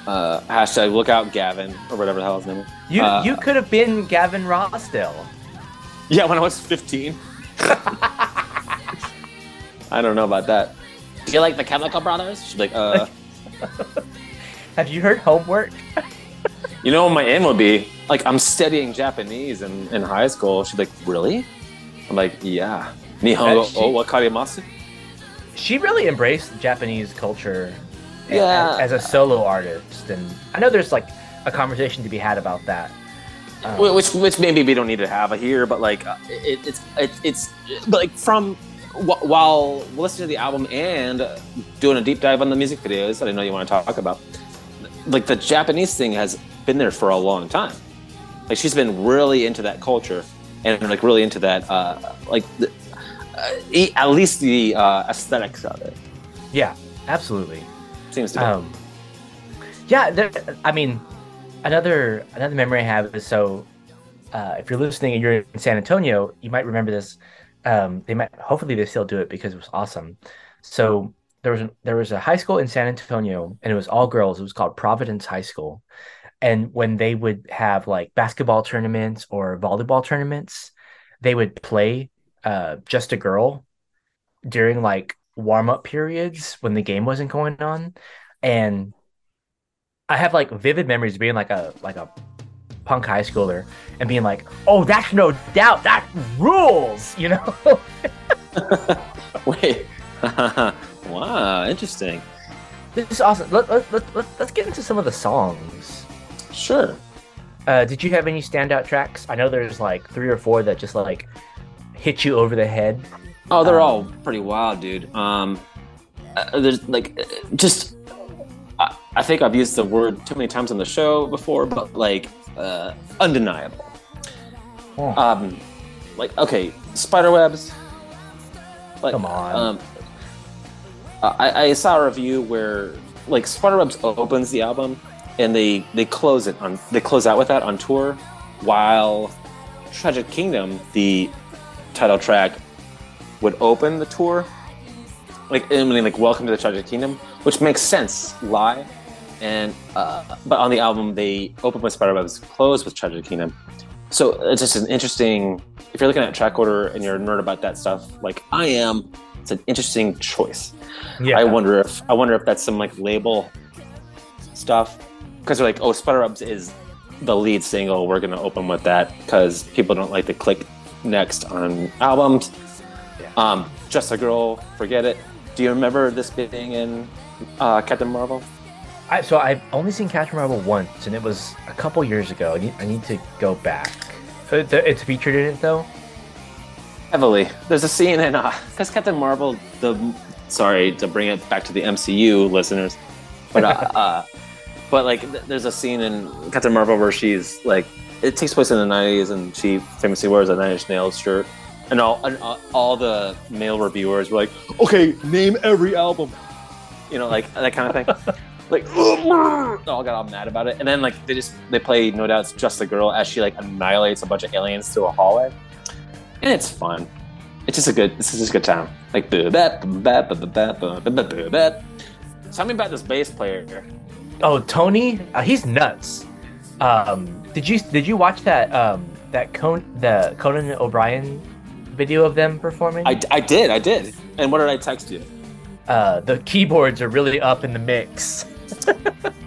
uh, hashtag look out Gavin or whatever the hell his name is. You Uh, you could have been Gavin Rossdale. Yeah, when I was 15. I don't know about that. Do you like the Chemical Brothers? She'd like, uh, Have you heard Homework? You know what my aim would be? Like, I'm studying Japanese in, in high school. She'd be like, really? I'm like, yeah. Nihongo That she- o wakarimasu? She really embraced Japanese culture Yeah. as, a solo artist, and I know there's like a conversation to be had about that. Um, which which maybe we don't need to have here, but like uh, it, it's it, it's but like from wh- while listening to the album and uh, doing a deep dive on the music videos that I know you want to talk about, like the Japanese thing has been there for a long time. Like she's been really into that culture and like really into that, uh, like the, uh, at least the uh, aesthetics of it Yeah, absolutely. seems to be. Um, yeah, there, I mean, another another memory I have is so. Uh, if you're listening and you're in San Antonio, you might remember this. Um, they might hopefully they still do it because it was awesome. So there was a, there was a high school in San Antonio and it was all girls. It was called Providence High School. And when they would have like basketball tournaments or volleyball tournaments, they would play uh, just a girl during like warm up periods when the game wasn't going on. And I have like vivid memories of being like a like a punk high schooler and being like, "Oh, that's no doubt. That rules," you know. Wait. wow, interesting. this is awesome. Let, let, let, let, let's get into some of the songs. Sure. Uh, did you have any standout tracks? I know there's like three or four that just like hit you over the head. Oh, they're Um, all pretty wild, dude. Um, uh, there's like uh, just. I, I think I've used the word too many times on the show before, but like uh, undeniable. Oh. Um, like okay, spider webs. Like, Come on. Um, I, I saw a review where like Spiderwebs opens the album and they they close it on they close out with that on tour, while Tragic Kingdom, the title track, would open the tour. Like I mean, like Welcome to the Tragic Kingdom, which makes sense live. And uh, but on the album they open with Spiderwebs, close with Tragic Kingdom. So it's just an interesting. If you're looking at track order and you're a nerd about that stuff, like I am, it's an interesting choice. Yeah, I wonder if I wonder if that's some like label stuff because they're like, oh, Spiderwebs is the lead single. We're gonna open with that because people don't like to click next on albums. Yeah. Um, Just a Girl, forget it. Do you remember this being in uh, Captain Marvel? I, so I've only seen Captain Marvel once, and it was a couple years ago. I need, I need to go back. Uh, It's featured in it though. Heavily. There's a scene in because Captain Marvel. The sorry to bring it back to the MCU listeners, but uh, uh, but like th- there's a scene in Captain Marvel where she's like it takes place in the 90s and she famously wears a Nine Inch Nails shirt, and all and all, all the male reviewers were like, okay, name every album, you know, like that kind of thing. Like, they all got all mad about it, and then like they just they play No Doubt's "Just a Girl" as she like annihilates a bunch of aliens through a hallway and it's fun. It's just a good. This is just a good time. Like something about this bass player. Oh, Tony, uh, he's nuts. Um, did you did you watch that um, that Con- the Conan O'Brien video of them performing? I, I did, I did. And what did I text you? Uh, the keyboards are really up in the mix.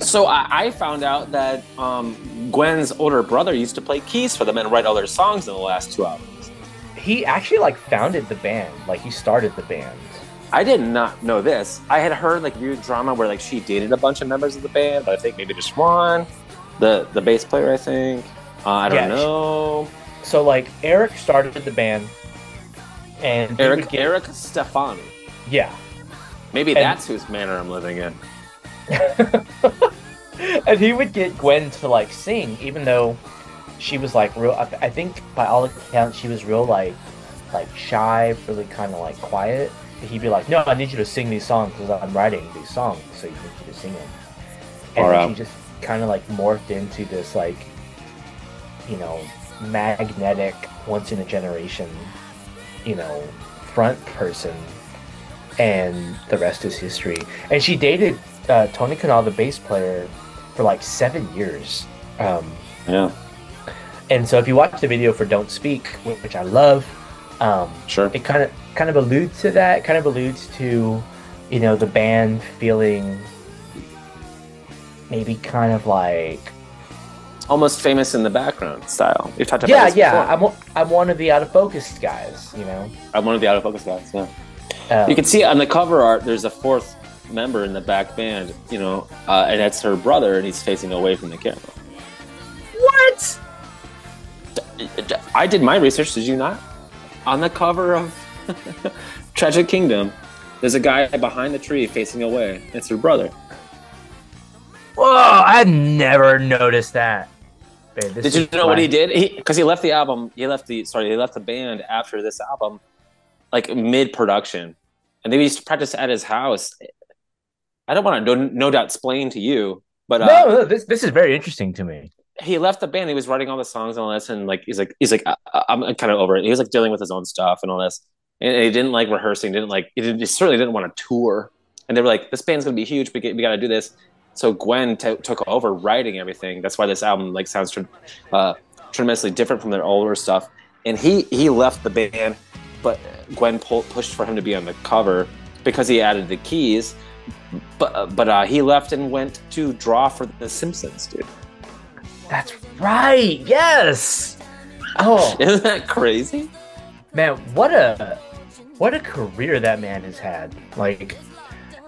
so I, I, found out that um, Gwen's older brother used to play keys for them and write all their songs in the last two albums. He actually like founded the band, like he started the band. I did not know this. I had heard like weird drama where like she dated a bunch of members of the band, but I think maybe just one. The the bass player, I think. Uh, I don't Yeah, she- know. So like Eric started the band, and Eric get- Eric Stefani. yeah, Maybe And- that's whose manor I'm living in. and he would get Gwen to like sing, even though she was like real. I think by all accounts she was real like like shy, really kind of like quiet. He'd be like, "No, I need you to sing these songs because I'm writing these songs, so you need you to sing them." And then she just kind of like morphed into this like, you know, magnetic, once in a generation, you know, front person, and the rest is history. And she dated uh, Tony Kanal, the bass player, for like seven years. Um, Yeah, and so if you watch the video for "Don't Speak," which I love, um, sure. it kind of kind of alludes to that. Kind of alludes to, you know, the band feeling maybe kind of like Almost famous in the background style. We've talked about yeah, this yeah. before. I'm o- I'm one of the out of focus guys. You know, I'm one of the out of focus guys. Yeah. um, You can see on the cover art, there's a fourth member in the back band. You know, uh, and that's her brother, and he's facing away from the camera. what? I did my research. Did you not? On the cover of Tragic Kingdom, there's a guy behind the tree facing away. It's her brother. Whoa, I never noticed that. Babe, Did you know what he did? Because he, left the album. He left the sorry. He left the band after this album, like mid production, and they used to practice at his house. I don't want to no, no doubt explain to you, but uh, No, no, this this is very interesting to me. He left the band. He was writing all the songs and all this, and like he's like he's like I, I'm kind of over it. He was like dealing with his own stuff and all this, and he didn't like rehearsing. Didn't like he, didn't, he certainly didn't want to tour. And they were like, "This band's gonna be huge. We get, we got to do this." So Gwen t- took over writing everything. That's why this album like sounds uh, tremendously different from their older stuff. And he he left the band, but Gwen pull, pushed for him to be on the cover because he added the keys. But but uh, he left and went to draw for The Simpsons, dude. That's right. Yes. Oh Isn't that crazy? man, what a what a career that man has had. Like,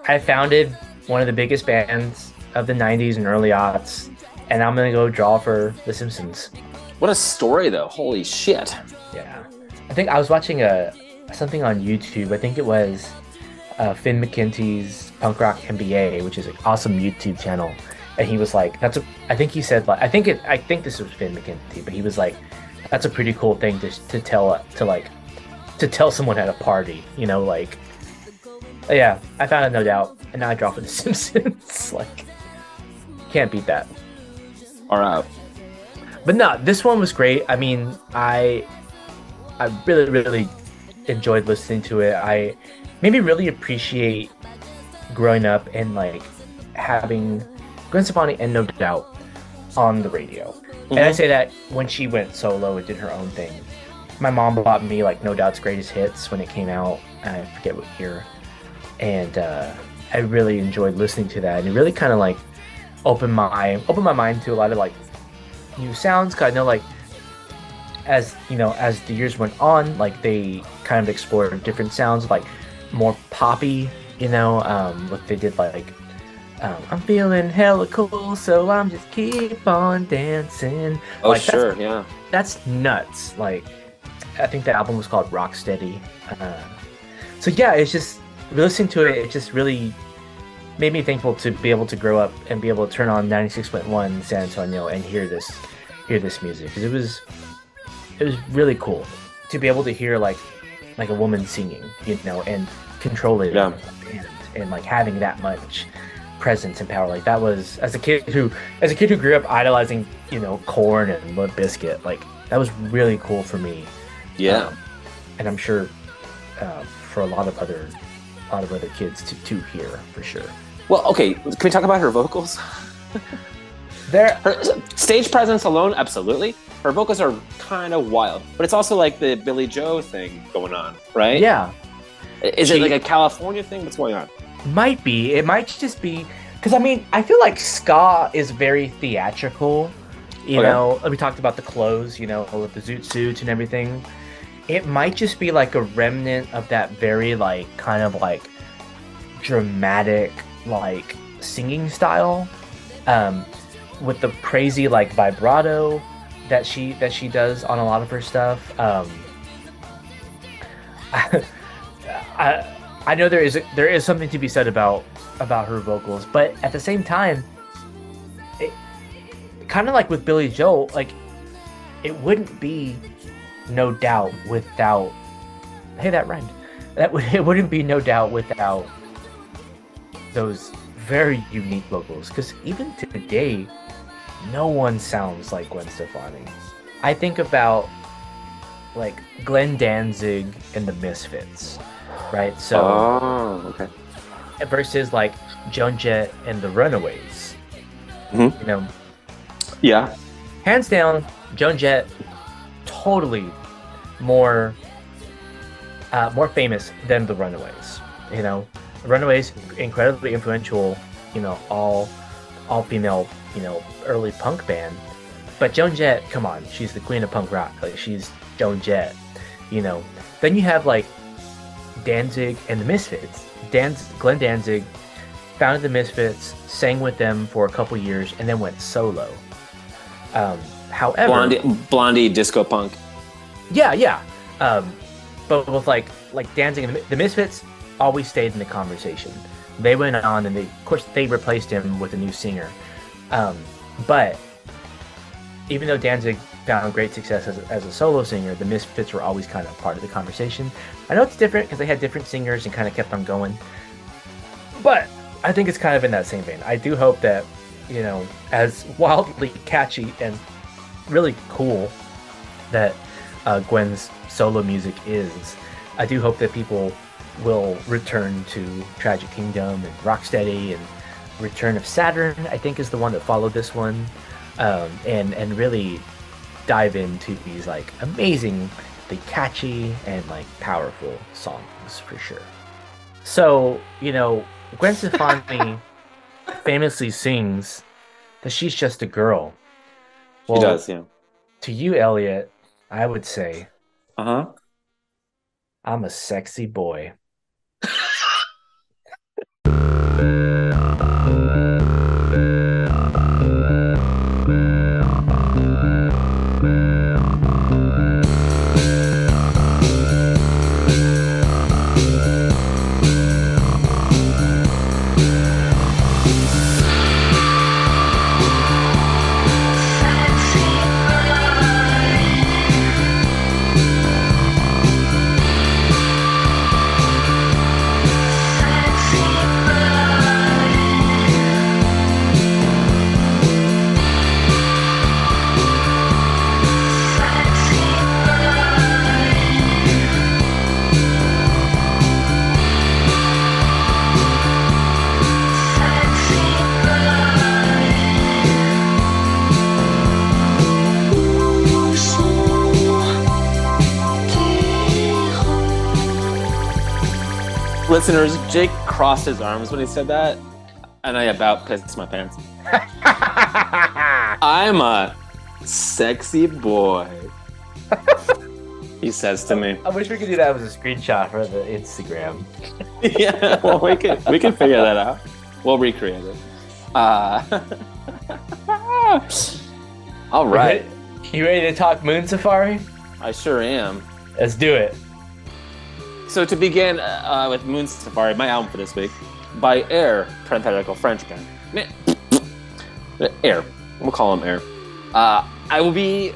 I founded one of the biggest bands of the '90s and early aughts, and I'm gonna go draw for The Simpsons. What a story, though. Holy shit. Yeah, I think I was watching a something on YouTube. I think it was uh, Finn McKenty's Punk Rock MBA, which is an awesome YouTube channel. And he was like, "That's a." I think he said like, I think it. I think this was Finn McKenty, but he was like, "That's a pretty cool thing to to tell uh, to like to tell someone at a party." You know, like, yeah, I found it no doubt, and now I draw for The Simpsons. like, can't beat that. All right. But no, this one was great. I mean, I I really really enjoyed listening to it. I made me really appreciate growing up and like having Gwen Stefani and No Doubt on the radio. And I Mhm. say that when she went solo and did her own thing. My mom bought me like No Doubt's greatest hits when it came out. I forget what year. And uh, I really enjoyed listening to that. And it really kind of like opened my opened my mind to a lot of like new sounds. Cause I know like as you know as the years went on, like they kind of explored different sounds, like more poppy. You know, um, what they did like um, I'm feeling hella cool, so I'm just keep on dancing. Oh, Like, that's- sure. Yeah. That's nuts. Like, I think the album was called Rocksteady. Uh, so yeah, it's just listening to it. It just really made me thankful to be able to grow up and be able to turn on 96.1 San Antonio and hear this, hear this music because it was, it was really cool to be able to hear like, like a woman singing, you know, and control it Yeah. and, and like having that much presence and power. Like that was as a kid who, as a kid who grew up idolizing, you know, Korn and Limp Bizkit. Like that was really cool for me. Yeah. Um, and I'm sure uh, for a lot of other, a lot of other kids to to hear for sure. Well, okay. Can we talk about her vocals? There, Her stage presence alone, absolutely. Her vocals are kind of wild, but it's also like the Billie Joe thing going on, right? yeah, Is She- it like a California thing? What's going on? Might be. It might just be because I mean I feel like ska is very theatrical. You Okay. know, we talked about the clothes. You know, with the zoot suits and everything. It might just be like a remnant of that very like kind of like dramatic like singing style, um, with the crazy like vibrato that she that she does on a lot of her stuff. Um, I I know there is there is something to be said about about her vocals, but at the same time, it kind of like with Billy Joel, like it wouldn't be no doubt without hey that rhymed that would it wouldn't be no doubt without those very unique vocals because even today no one sounds like Gwen Stefani. I think about like Glenn Danzig and the Misfits, right? So oh, okay. versus like Joan Jett and the Runaways. Mhm. You know, Yeah. hands down, Joan Jett totally more uh, more famous than the Runaways. You know, Runaways incredibly influential. You know, all all female. You know, early punk band. But Joan Jett, come on, she's the queen of punk rock. Like she's Joan Jett. You know, then you have like Danzig and the Misfits. Danz- Glenn Danzig founded the Misfits, sang with them for a couple years, and then went solo. Um, however, Blondie, Blondie disco punk. yeah, yeah. Um, but with like like Danzig and the, the Misfits, always stayed in the conversation. They went on, and they, of course, they replaced him with a new singer. Um, but even though Danzig found great success as, as a solo singer, the Misfits were always kind of part of the conversation. I know it's different because they had different singers and kind of kept on going. But I think it's kind of in that same vein. I do hope that, you know, as wildly catchy and really cool that uh, Gwen's solo music is, I do hope that people will return to Tragic Kingdom and Rocksteady and Return of Saturn. I think is the one that followed this one, um, and and really dive into these like amazingly catchy and like powerful songs for sure. So you know, Gwen Stefani famously sings that she's just a girl. She does, yeah. To you, Elliot, I would say Uh huh. I'm a sexy boy. Listeners, Jake crossed his arms when he said that, and I about pissed my pants. I'm a sexy boy. he says to me. I wish we could do that as a screenshot for the Instagram. yeah, well, we can we can figure that out. We'll recreate it. Uh, all right, You ready to talk Moon Safari? I sure am. Let's do it. So to begin uh, with Moon Safari, my album for this week, by Air, parenthetical French band. Air, we'll call him Air. Uh, I will be.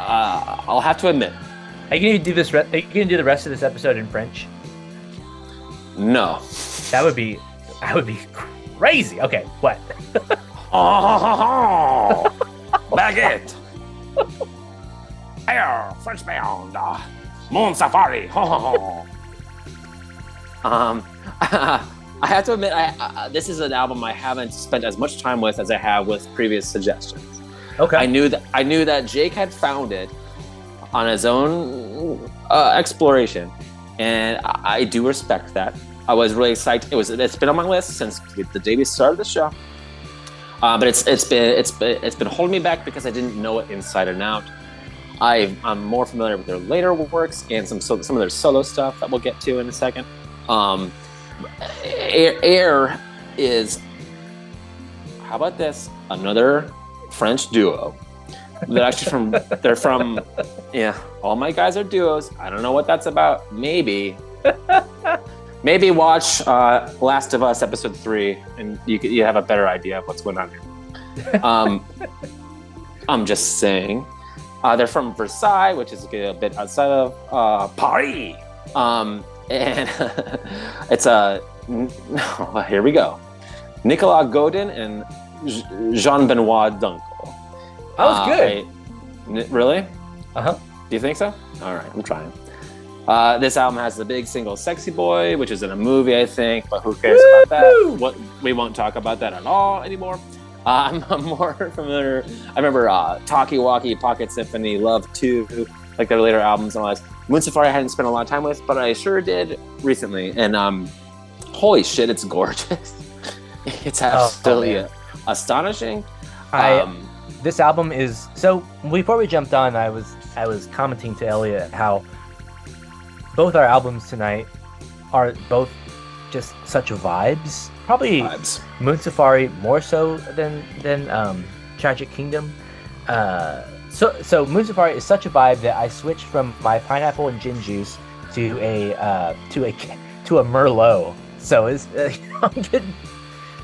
Uh, I'll have to admit, Are you gonna do this? Re- are you gonna do the rest of this episode in French? no. That would be, that would be crazy. Okay, what? Oh, baguette. Air, French band. Moon Safari. um, I have to admit, I, uh, this is an album I haven't spent as much time with as I have with previous suggestions. Okay. I knew that I knew that Jake had found it on his own uh, exploration, and I, I do respect that. I was really excited. It was it's been on my list since the day we started the show. Uh, but it's it's been it's been it's been holding me back because I didn't know it inside and out. I I'm more familiar with their later works and some so, some of their solo stuff that we'll get to in a second. Um, Air, Air is how about this? Another French duo. They're actually from they're from yeah. All my guys are duos. I don't know what that's about. Maybe maybe watch uh, Last of Us episode three, and you you have a better idea of what's going on here. Um, I'm just saying. Uh, they're from Versailles, which is a bit outside of uh, Paris. Um, and it's a here we go. Nicolas Godin and Jean Benoit Dunkel. that was good. I- n- really? Uh huh. Do you think so? All right, I'm trying. Uh, this album has the big single "Sexy Boy," which is in a movie, I think, but who cares about that? What we won't talk about that at all anymore. Uh, I'm, more familiar. I remember uh, Talkie Walkie, Pocket Symphony, Love Two, like their later albums and all that. Moon Safari I hadn't spent a lot of time with, but I sure did recently. And um, holy shit, it's gorgeous! it's absolutely man. astonishing. I um, this album is so. Before we jumped on, I was I was commenting to Elliot how both our albums tonight are both just such vibes. Probably vibes. Moon Safari more so than than um, Tragic Kingdom. Uh, so so Moon Safari is such a vibe that I switched from my pineapple and gin juice to a uh, to a to a Merlot. So it's uh, I'm getting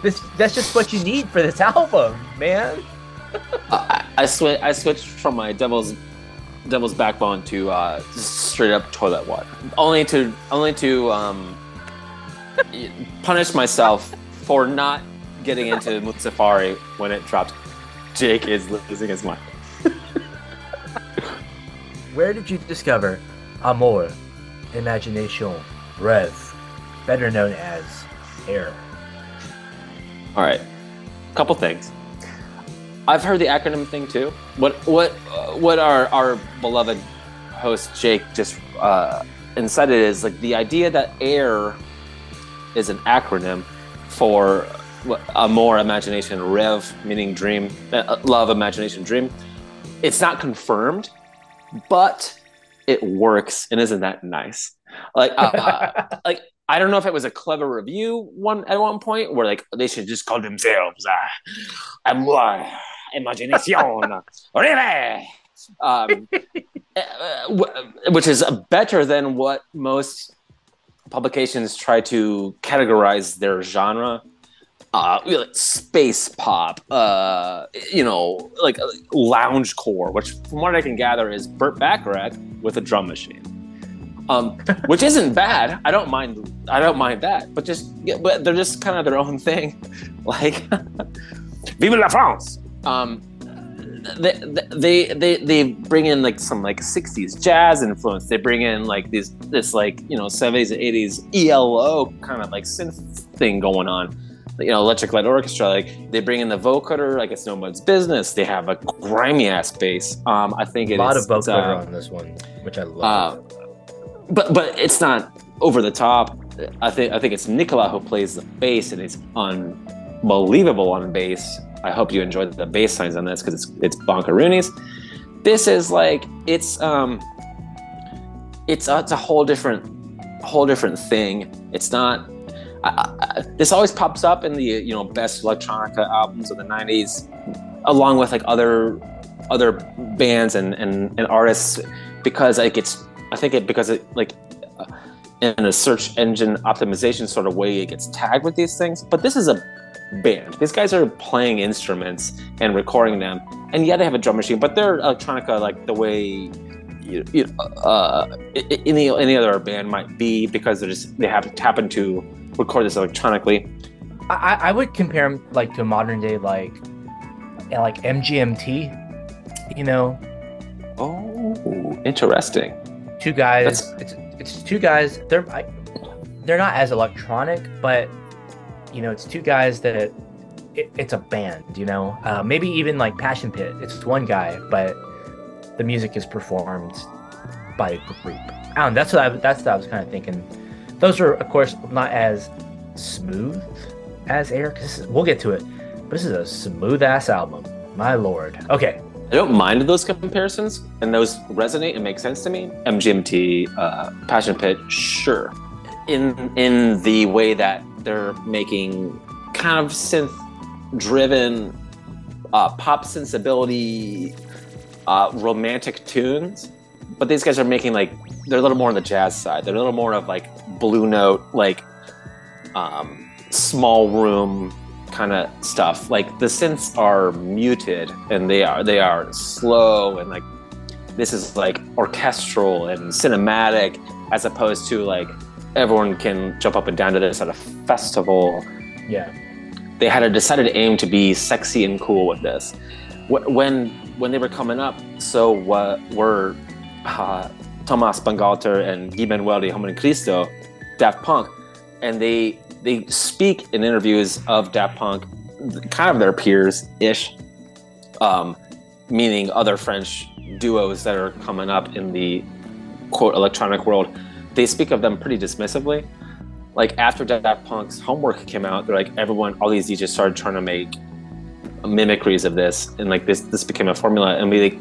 this that's just what you need for this album, man. I, I switch. I switched from my devil's devil's backbone to uh, straight up toilet water, only to only to um, punish myself for not getting into Moon Safari when it dropped. Jake is losing his mind. Where did you discover Amor, Imagination, Rev, better known as Air? All right, a couple things. I've heard the acronym thing too. What what uh, what our our beloved host Jake just uh, incited is like the idea that AIR is an acronym for a more imagination rev meaning dream uh, love imagination dream. It's not confirmed but it works and isn't that nice? Like uh, uh, like I don't know if it was a clever review one at one point where like they should just call themselves uh, Amor Imagination. Really? Um, uh, which is better than what most publications try to categorize their genre uh, space pop, uh, you know, like uh, lounge core, which from what I can gather is Burt Bacharach with a drum machine, um, which isn't bad. I don't mind. I don't mind that, but just yeah, but they're just kind of their own thing, like Vive la France. Um, they, they they they bring in like some like 60s jazz influence. They bring in like these this like you know 70s and 80s elo kind of like synth thing going on. You know electric light orchestra like they bring in the vocoder like it's nobody's business. They have a grimy ass bass. Um i think a lot of vocoder uh, on this one which i love. uh, but but it's not over the top. I think i think it's nicola who plays the bass and it's unbelievable on bass i hope you enjoyed the bass lines on this because it's it's bonkaroonies. This is like it's um it's uh, it's a whole different whole different thing. It's not I, this always pops up in the you know best electronica albums of the 90s along with like other other bands and, and, and artists because like it's i think it because it like in a search engine optimization sort of way it gets tagged with these things. But this is a band these guys are playing instruments and recording them and yeah they have a drum machine but they're electronica like the way you, you uh, any any other band might be because they just they have happen to record this electronically. I, I would compare them like to modern day like like MGMT, you know. Oh, interesting. Two guys. It's it's two guys. They're I, they're not as electronic, but you know, it's two guys that it, it's a band. You know, uh, maybe even like Passion Pit. It's one guy, but the music is performed by a group. I that's what I that's what I was kind of thinking those are, of course, not as smooth as. Cause we'll get to it, but this is a smooth ass album. My lord. Okay. I don't mind those comparisons, and those resonate and make sense to me. MGMT, uh, Passion Pit, sure. In in the way that they're making kind of synth driven uh, pop sensibility uh, romantic tunes. But these guys are making like they're a little more on the jazz side. They're a little more of like blue note like um, small room kind of stuff. Like the synths are muted and they are they are slow and like this is like orchestral and cinematic as opposed to like everyone can jump up and down to this at a festival. Yeah. They had a decided aim to be sexy and cool with this. When when they were coming up so what were uh, Thomas Bangalter and Guy Manuel de Homem Christo, Daft Punk, and they they speak in interviews of Daft Punk, kind of their peers ish, um, meaning other French duos that are coming up in the quote electronic world. They speak of them pretty dismissively. Like after Daft Punk's homework came out, they're like everyone, all these DJs started trying to make mimicries of this, and like this this became a formula, and we like,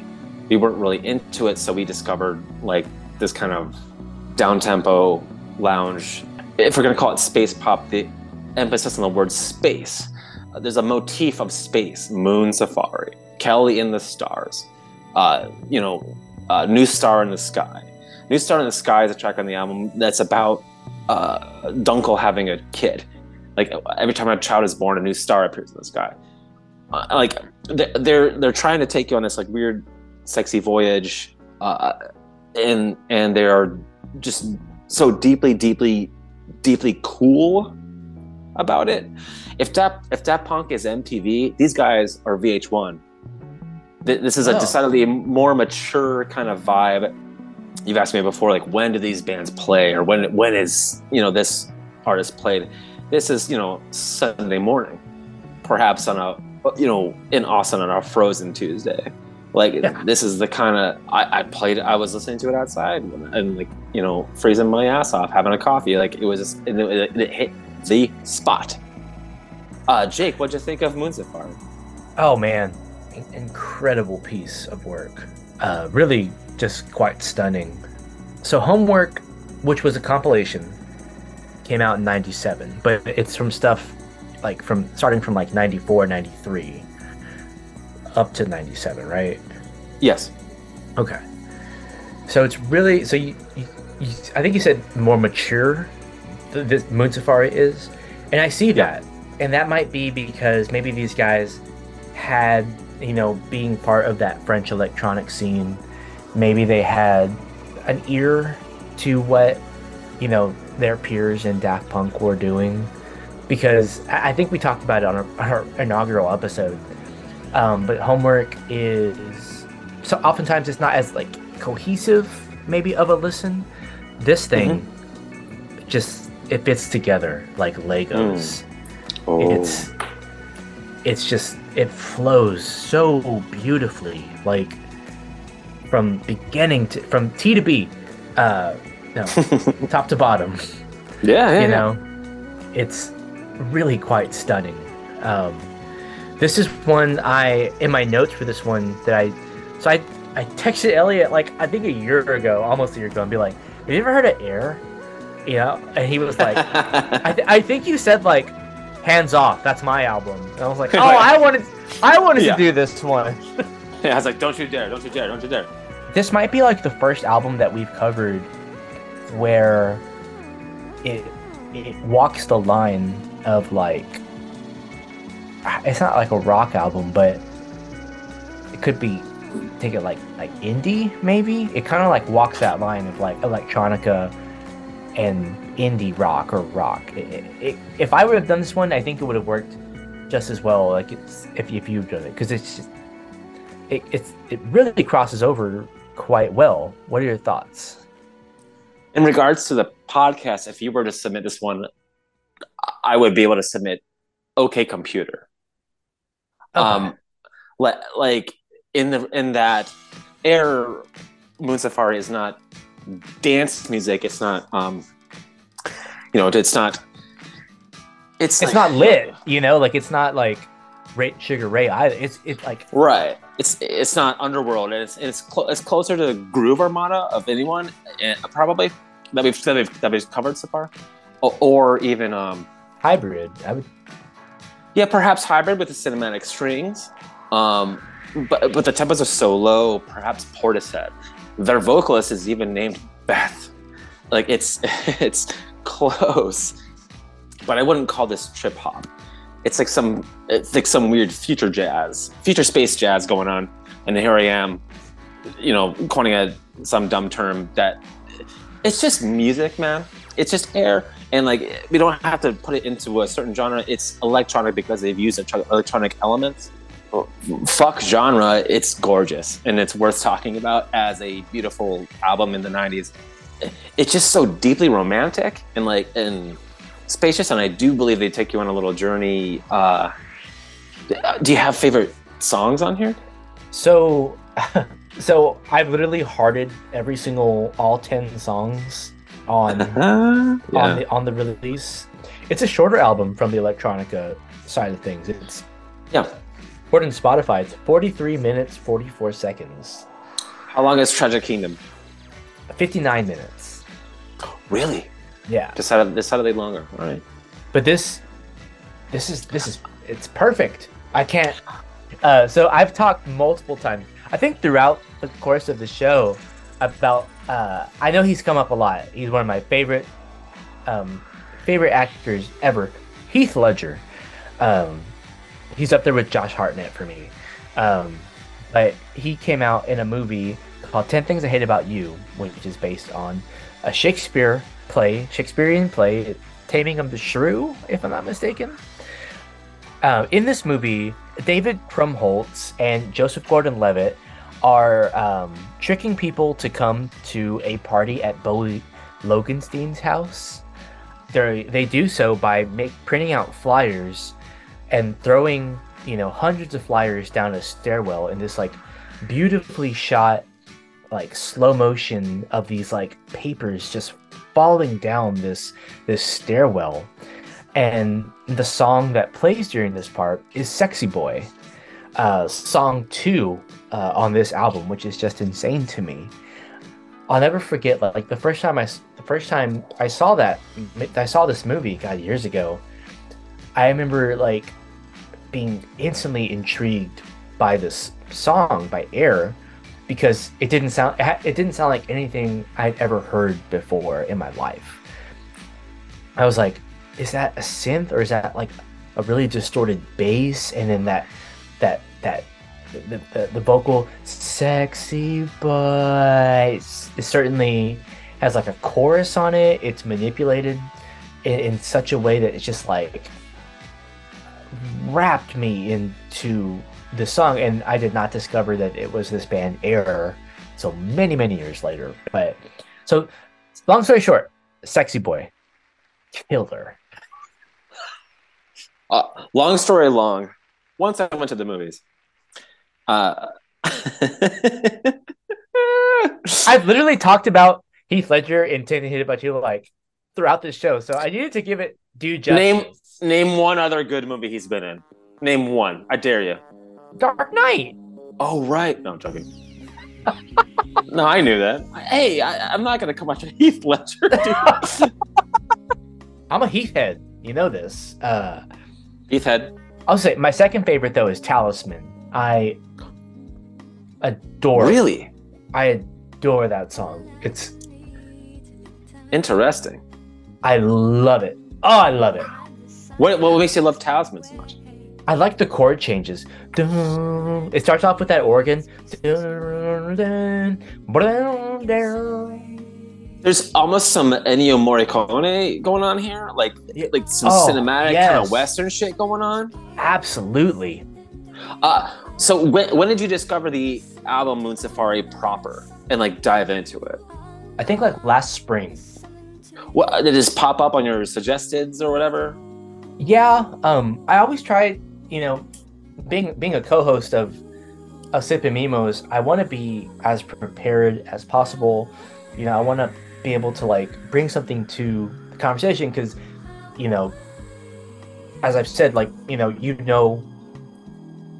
we weren't really into it, so we discovered like this kind of down tempo lounge. If we're gonna call it space pop, the emphasis on the word space. Uh, there's a motif of space, moon safari, Kelly in the stars, uh, you know, uh, new star in the sky. New Star in the Sky is a track on the album that's about uh, Dunckel having a kid. Like every time a child is born, a new star appears in the sky. Uh, like they're, they're trying to take you on this like weird, sexy voyage, uh, and and they are just so deeply, deeply, deeply cool about it. If that if Daft Punk is MTV, these guys are VH1. This is a Oh. decidedly more mature kind of vibe. You've asked me before, like when do these bands play, or when when is you know this artist played? This is you know Sunday morning, perhaps on a you know in Austin on a frozen Tuesday. Like Yeah. this is the kind of I, I played. I was listening to it outside and, like you know freezing my ass off, having a coffee. Like it was just it, it, it hit the spot. Uh, Jake, what'd you think of Moon Safari? Oh man, incredible piece of work. Uh, really, just quite stunning. So homework, which was a compilation, came out in '97, but it's from stuff like from starting from like '94, '93, up to '97, right? Yes. Okay. So it's really so you, you, you I think you said more mature. th- This Moon Safari is, and I see that, and that might be because maybe these guys had you know being part of that French electronic scene, maybe they had an ear to what you know their peers in Daft Punk were doing, because I think we talked about it on our, our inaugural episode. Um, but homework is so oftentimes it's not as like cohesive maybe of a listen. This thing just it fits together like legos. Oh. it's it's just it flows so beautifully. Like from beginning to from t to b uh no top to bottom yeah, yeah, you yeah. know it's really quite stunning um this is one i in my notes for this one that i so i i texted elliot like i think a year ago almost a year ago and be like have you ever heard of air you know and he was like I, th- I think you said like hands off that's my album and i was like oh i wanted i wanted Yeah. to do this one yeah, I was like, don't you dare, don't you dare, don't you dare. This might be like the first album that we've covered where it it walks the line of like it's not like a rock album but it could be take it like like indie maybe? It kind of like walks that line of like electronica and indie rock or rock. It- it- it- if i would have done this one i think it would have worked just as well like it's if, if you've done it because it's just it, it's it really crosses over quite well. What are your thoughts? In regards to the podcast, if you were to submit this one, I would be able to submit OK Computer. Um, le- like in the in that Air Moon Safari is not dance music. It's not um, you know, it's not. It's it's like- not lit, you know, like it's not like Ray, Sugar Ray either. It's it's like Right. It's it's not underworld. and It's it's clo- it's closer to the Groove Armada of anyone, eh, probably that we've that we've, that we've covered so far, or, or even um hybrid. I would yeah perhaps hybrid with the cinematic strings, um but but the tempos are so low. Perhaps Portishead. Their vocalist is even named Beth. Like it's it's close, but I wouldn't call this trip hop. It's like some it's like some weird future jazz, future space jazz going on, and here I am, you know, coining a some dumb term that it's just music, man. It's just air, and like we don't have to put it into a certain genre. It's electronic because they've used electronic elements. Fuck genre, it's gorgeous and it's worth talking about as a beautiful album in the '90s. It's just so deeply romantic and like and spacious, and I do believe they take you on a little journey. Uh, do you have favorite songs on here? so so I've literally hearted every single all ten songs on on yeah. the on the release. It's a shorter album from the electronica side of things. It's yeah. according to Spotify, it's 43 minutes 44 seconds, How long is Tragic Kingdom? 59 minutes. Really? Yeah. Decided decidedly longer. All right. but this this is this is it's perfect i can't uh so i've talked multiple times i think throughout the course of the show about uh i know he's come up a lot he's one of my favorite um favorite actors ever Heath Ledger. Um, he's up there with Josh Hartnett for me. Um, but he came out in a movie called 10 Things I Hate About You, which is based on a Shakespeare play, Shakespearean play, Taming of the Shrew, if I'm not mistaken. Uh, in this movie, David Krumholtz and Joseph Gordon-Levitt are um, tricking people to come to a party at Bogey Lowenstein's house. They they do so by make, printing out flyers and throwing you know hundreds of flyers down a stairwell in this like beautifully shot like slow motion of these like papers just falling down this this stairwell. And the song that plays during this part is sexy boy uh, song two uh, on this album which is just insane to me. I'll never forget like the first time i the first time i saw that i saw this movie god years ago i remember like being instantly intrigued by this song by Air because it didn't sound it didn't sound like anything I'd ever heard before in my life. I was like, is that a synth or is that like a really distorted bass and then that that that the, the, the vocal sexy but it certainly has like a chorus on it it's manipulated in, in such a way that it's just like wrapped me into the song, and I did not discover that it was this band Air so many many years later. But so, long story short, Sexy Boy, killer. Uh, long story long. Once I went to the movies. Uh, I've literally talked about Heath Ledger and Taking Hit About You like throughout this show, so I needed to give it due justice. name name one other good movie he's been in. Name one. I dare you. Dark Knight. Oh right. No, I'm joking. no, I knew that. Hey, I, I'm not gonna come after Heath Ledger. I'm a Heath head. You know this. Uh, Heath Head. I'll say my second favorite though is Talisman. I adore. Really I adore that song. It's interesting. I love it. Oh, I love it. What what makes you love Talisman so much? I like the chord changes. It starts off with that organ. There's almost some Ennio Morricone going on here, like like some Oh, cinematic kind of western shit going on. Absolutely. Uh, so when when did you discover the album Moon Safari proper and like dive into it? I think like last spring. What did this pop up on your suggesteds or whatever? Yeah. Um. I always try. You know, being being a co-host of of Sip and Mimos, I want to be as prepared as possible. You know, I want to be able to like bring something to the conversation because, you know, as I've said, like you know, you know,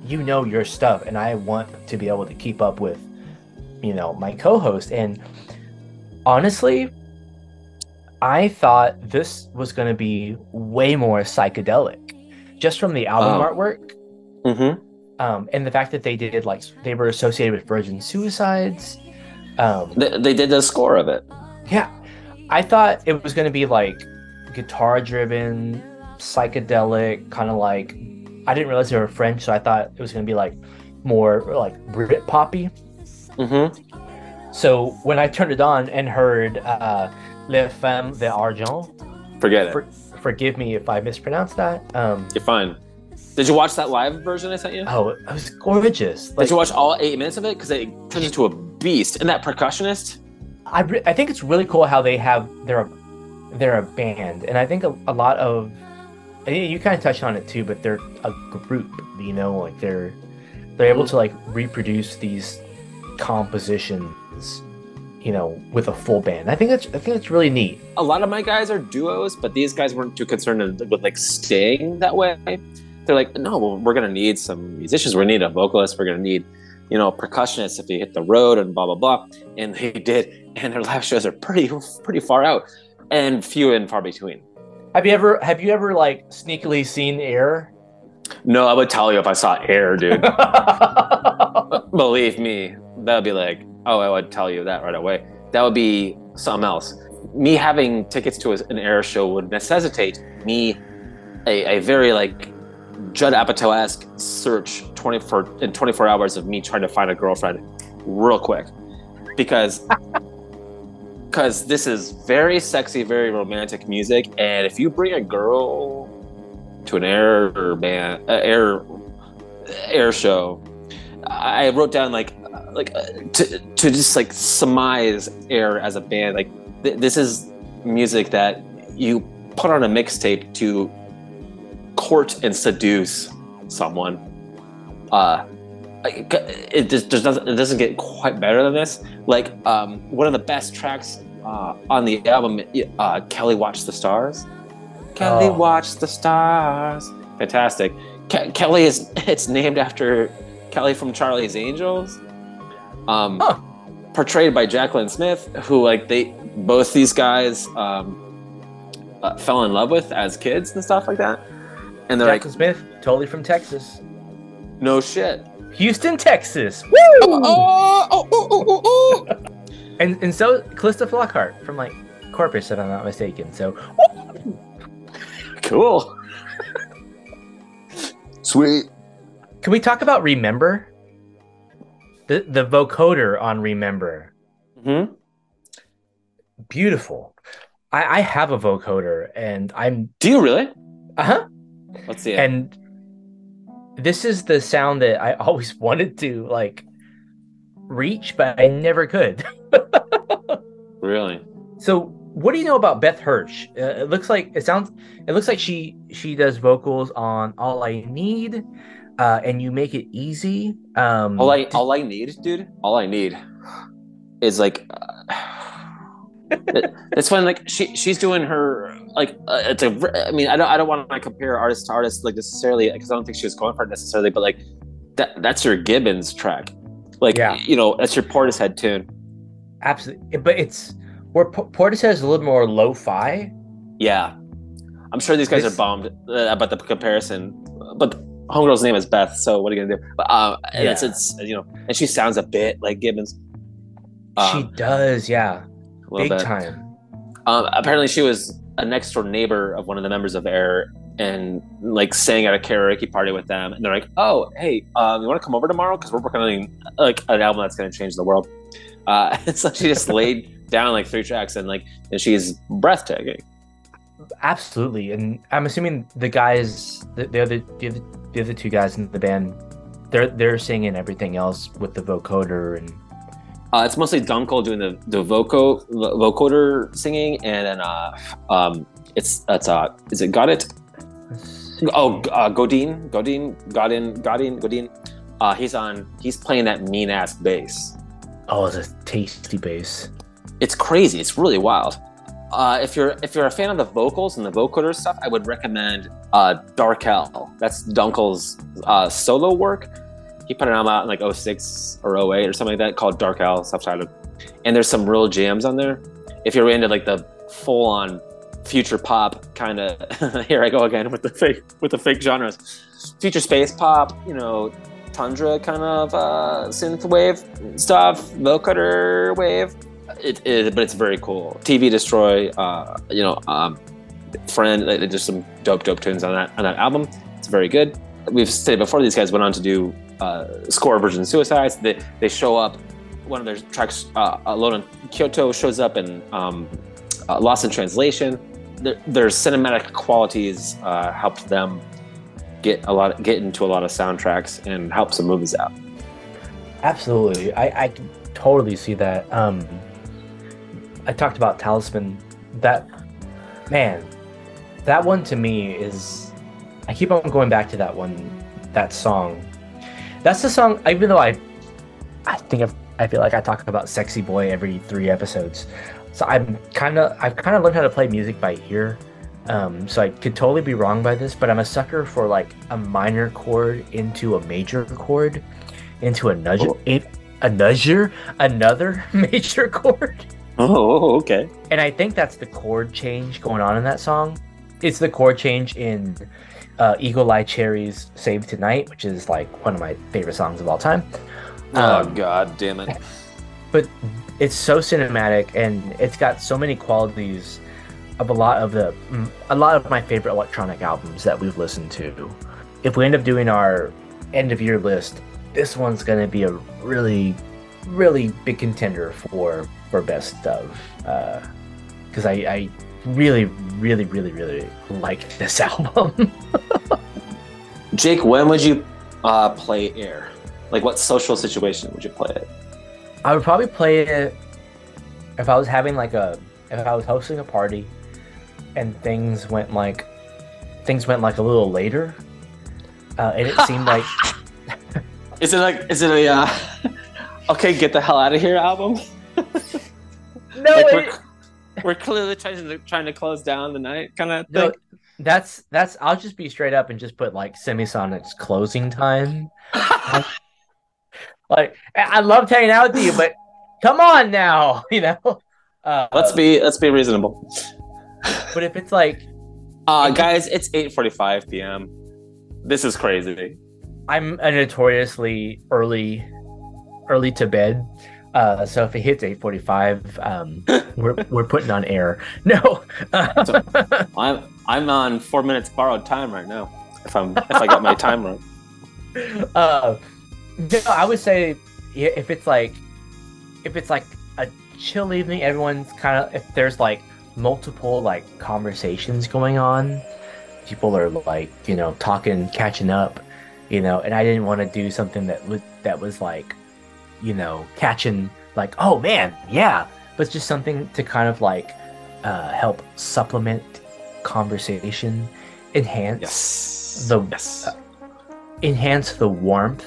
you know your stuff, and I want to be able to keep up with, you know, my co-host. And honestly, I thought this was going to be way more psychedelic, just from the album Oh. artwork Mm-hmm. um, and the fact that they did like they were associated with virgin suicides. Um, They, they did the score of it. yeah, I thought it was going to be like guitar driven, psychedelic, kind of like. I didn't realize they were French, so I thought it was going to be like more like Brit poppy. Mm-hmm. So when I turned it on and heard uh, "Les Femmes d'Argent," Forget it. For- forgive me if I mispronounced that. Um, You're fine. Did you watch that live version I sent you? oh, it was gorgeous. Did you watch all eight minutes of it? Because it turns into a beast. And that percussionist, I, re- I think it's really cool how they have they're a, they're a band and I think a, a lot of you kind of touched on it too but they're a group you know like they're they're able to like reproduce these compositions you know with a full band I think that's I think that's really neat a lot of my guys are duos, but these guys weren't too concerned with like staying that way. They're like, no, well, we're gonna need some musicians. We're gonna need a vocalist. We're gonna need, you know, percussionists if you hit the road and blah blah blah. And they did, and their live shows are pretty pretty far out and few and far between. have you ever have you ever like sneakily seen Air No, I would tell you if I saw Air, dude. Believe me, that would be like, oh, I would tell you that right away. That would be something else. Me having tickets to an air show would necessitate me a, a very like Judd Apatow esque search twenty four in twenty four hours of me trying to find a girlfriend, real quick, because because this is very sexy, very romantic music, and if you bring a girl to an air band, uh, air air show, I wrote down like like uh, to to just like surmise air as a band like th- this is music that you put on a mixtape to court and seduce someone. Uh it just, just doesn't it doesn't get quite better than this. Like um one of the best tracks uh on the album uh kelly watch the stars. Kelly Oh. watch the stars. Fantastic. Ke- kelly is it's named after kelly from charlie's angels um Huh. portrayed by jaclyn smith who like they both these guys um uh, fell in love with as kids and stuff like that and they're Jackson Smith, totally from Texas. no shit Houston, Texas. Woo! oh, oh, oh, oh, oh, oh. And and so Calista Flockhart from like Corpus, if I'm not mistaken. So cool Sweet. can we talk about Remember? The the vocoder on Remember. hmm Beautiful. I, I have a vocoder and I'm do you really uh-huh. let's see it. And this is the sound that I always wanted to like reach, but I never could. really So, what do you know about Beth Hirsch? Uh, it looks like it sounds. It looks like she she does vocals on "All I Need," uh, and you make it easy. Um, all i all i need dude all i need is like uh, it- it's when like she she's doing her like uh, it's a I mean i don't i don't want to compare artist to artist like necessarily because i don't think she was going for it necessarily but like that that's your gibbons track like Yeah. you know that's your portishead tune absolutely, but it's where P- Portishead is a little more lo-fi. yeah i'm sure these guys This- are bummed uh, about the comparison but homegirl's name is beth so what are you gonna do but uh and it's Yeah. it's you know and she sounds a bit like gibbons she Um, does, yeah, big bit. time. Um, apparently, she was a next door neighbor of one of the members of Air, and like sang at a karaoke party with them. And they're like, "Oh, hey, um, you want to come over tomorrow? Because we're working on like an album that's going to change the world." Uh, and so she just laid down like three tracks, and like, and she's breathtaking. Absolutely, and I'm assuming the guys, the, the other, the other, the other two guys in the band, they're they're singing everything else with the vocoder and Uh, it's mostly Dunckel doing the the voco vocoder singing, and then uh, um, it's that's uh, is it got it? Oh, uh, Godin, Godin, Godin, Godin, Godin. Uh, he's on. He's playing that mean ass bass. oh, it's a tasty bass. It's crazy. It's really wild. Uh, if you're if you're a fan of the vocals and the vocoder stuff, I would recommend uh, Darkel. That's Dunckel's uh, solo work. He put an album out in like 06 or 08 or something like that called Darkel, self-titled. And there's some real jams on there. If you're into like the full-on future pop kind of, here I go again with the fake with the fake genres, future space pop, you know, tundra kind of uh, synth wave stuff, vocoder wave. It, it, but it's very cool. TV Destroy, uh, you know, um, friend. like, There's some dope, dope tunes on that on that album. It's very good. We've said before these guys went on to do uh, score Virgin Suicides. They they show up. One of their tracks, uh, Alone in Kyoto, shows up in um, uh, Lost in Translation. Their, their cinematic qualities uh, helped them get a lot, get into a lot of soundtracks and help some movies out. Absolutely, I I totally see that. Um, I talked about Talisman. That man, that one to me is. I keep on going back to that one, that song. That's the song. Even though I, I think I've, I feel like I talk about "Sexy Boy" every three episodes, so I'm kind of I've kind of learned how to play music by ear. Um, so I could totally be wrong by this, but I'm a sucker for like a minor chord into a major chord, into a nudge, Oh. a, a nudger, another major chord. Oh, okay. And I think that's the chord change going on in that song. It's the chord change in uh, Eagle Eye Cherry's Save Tonight, which is like one of my favorite songs of all time. Oh Um, God, damn it! But it's so cinematic and it's got so many qualities of a lot of the a lot of my favorite electronic albums that we've listened to. If we end up doing our end of year list, this one's gonna be a really, really big contender for for best of. Because I, I really, really, really, really like this album. Jake, when would you uh, play Air? Like, what social situation would you play it? I would probably play it if I was having like a if I was hosting a party and things went like things went like a little later. Uh, and it seemed like Is it like, is it a, uh, okay, get the hell out of here album? no, like we're, we're clearly trying to trying to close down the night kind of thing. no, that's that's I'll just be straight up and just put like Semisonic's closing time. Like I I loved hanging out with you, but come on now, you know. Uh, let's be let's be reasonable. But if it's like Uh, guys, it's 8:45 p.m. This is crazy. I'm a notoriously early, early to bed. Uh, so if it hits 8:45, um, we're we're putting on air. No, I'm I'm on four minutes borrowed time right now. If I'm if I got my time right. uh, no, I would say if it's like if it's like a chill evening, everyone's kind of if there's like multiple like conversations going on, people are like you know talking, catching up, you know, and I didn't want to do something that was that was like you know catching like oh man yeah, but it's just something to kind of like uh, help supplement conversation, enhance Yes. The- yes. enhance the warmth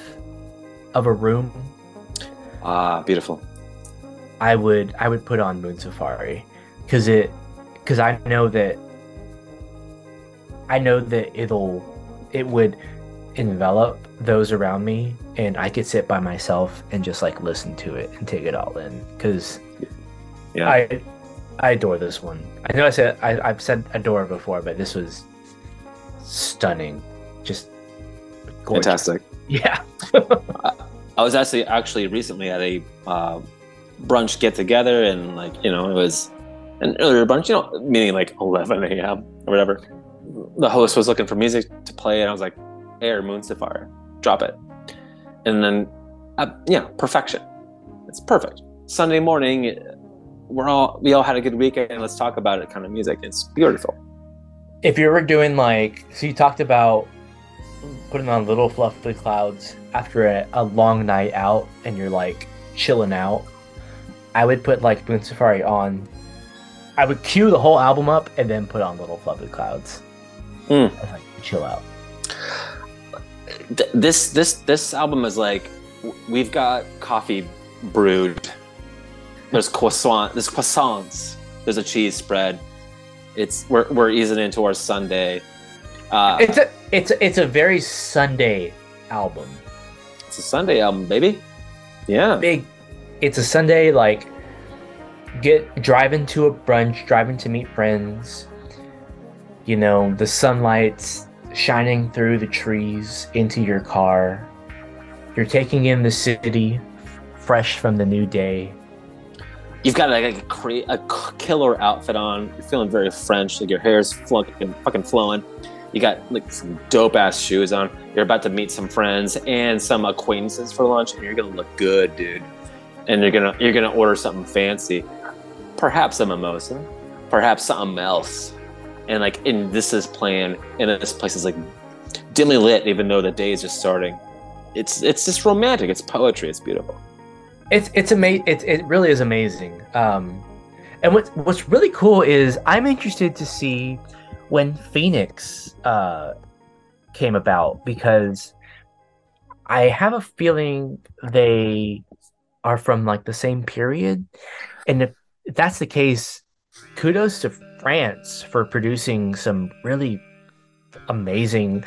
of a room, Ah, beautiful. I would I would put on Moon Safari because it because I know that I know that it'll it would envelop those around me and I could sit by myself and just like listen to it and take it all in because Yeah. I I adore this one. I know I said I, I've said adore before, but this was stunning, just gorgeous. Fantastic. Yeah. I was actually actually recently at a uh, brunch get together, and like you know, it was an earlier brunch, you know, meaning like 11 a.m. or whatever. The host was looking for music to play, and I was like, "Air Moon Sapphire, drop it." And then, uh, yeah, perfection. It's perfect. Sunday morning, we're all we all had a good weekend. Let's talk about it. Kind of music. It's beautiful. if you were doing like so you talked about putting on little fluffy clouds after a, a long night out and you're like chilling out i would put like moon safari on i would cue the whole album up and then put on little fluffy clouds Mm. I'd, like chill out Th- this this this album is like we've got coffee brewed. There's croissant there's croissants. There's a cheese spread. It's we're, we're easing into our sunday. Uh it's a it's a, it's a very sunday album. It's a sunday album baby. Yeah. Big it's a sunday like get driving to a brunch driving to meet friends. You know the sunlight's shining through the trees into your car. You're taking in the city fresh from the new day. You've got like a, a killer outfit on. You're feeling very french like your hair's fucking fucking flowing. You got like some dope ass shoes on. You're about to meet some friends and some acquaintances for lunch and you're gonna look good dude. And you're gonna you're gonna order something fancy. Perhaps a mimosa. Perhaps something else and like and this is playing and this place is like dimly lit even though the day is just starting. It's it's just romantic. It's poetry. It's beautiful. It's it's amazing it, it really is amazing. Um and what what's really cool is i'm interested to see when phoenix uh came about because i have a feeling they are from like the same period. And if that's the case kudos to france for producing some really amazing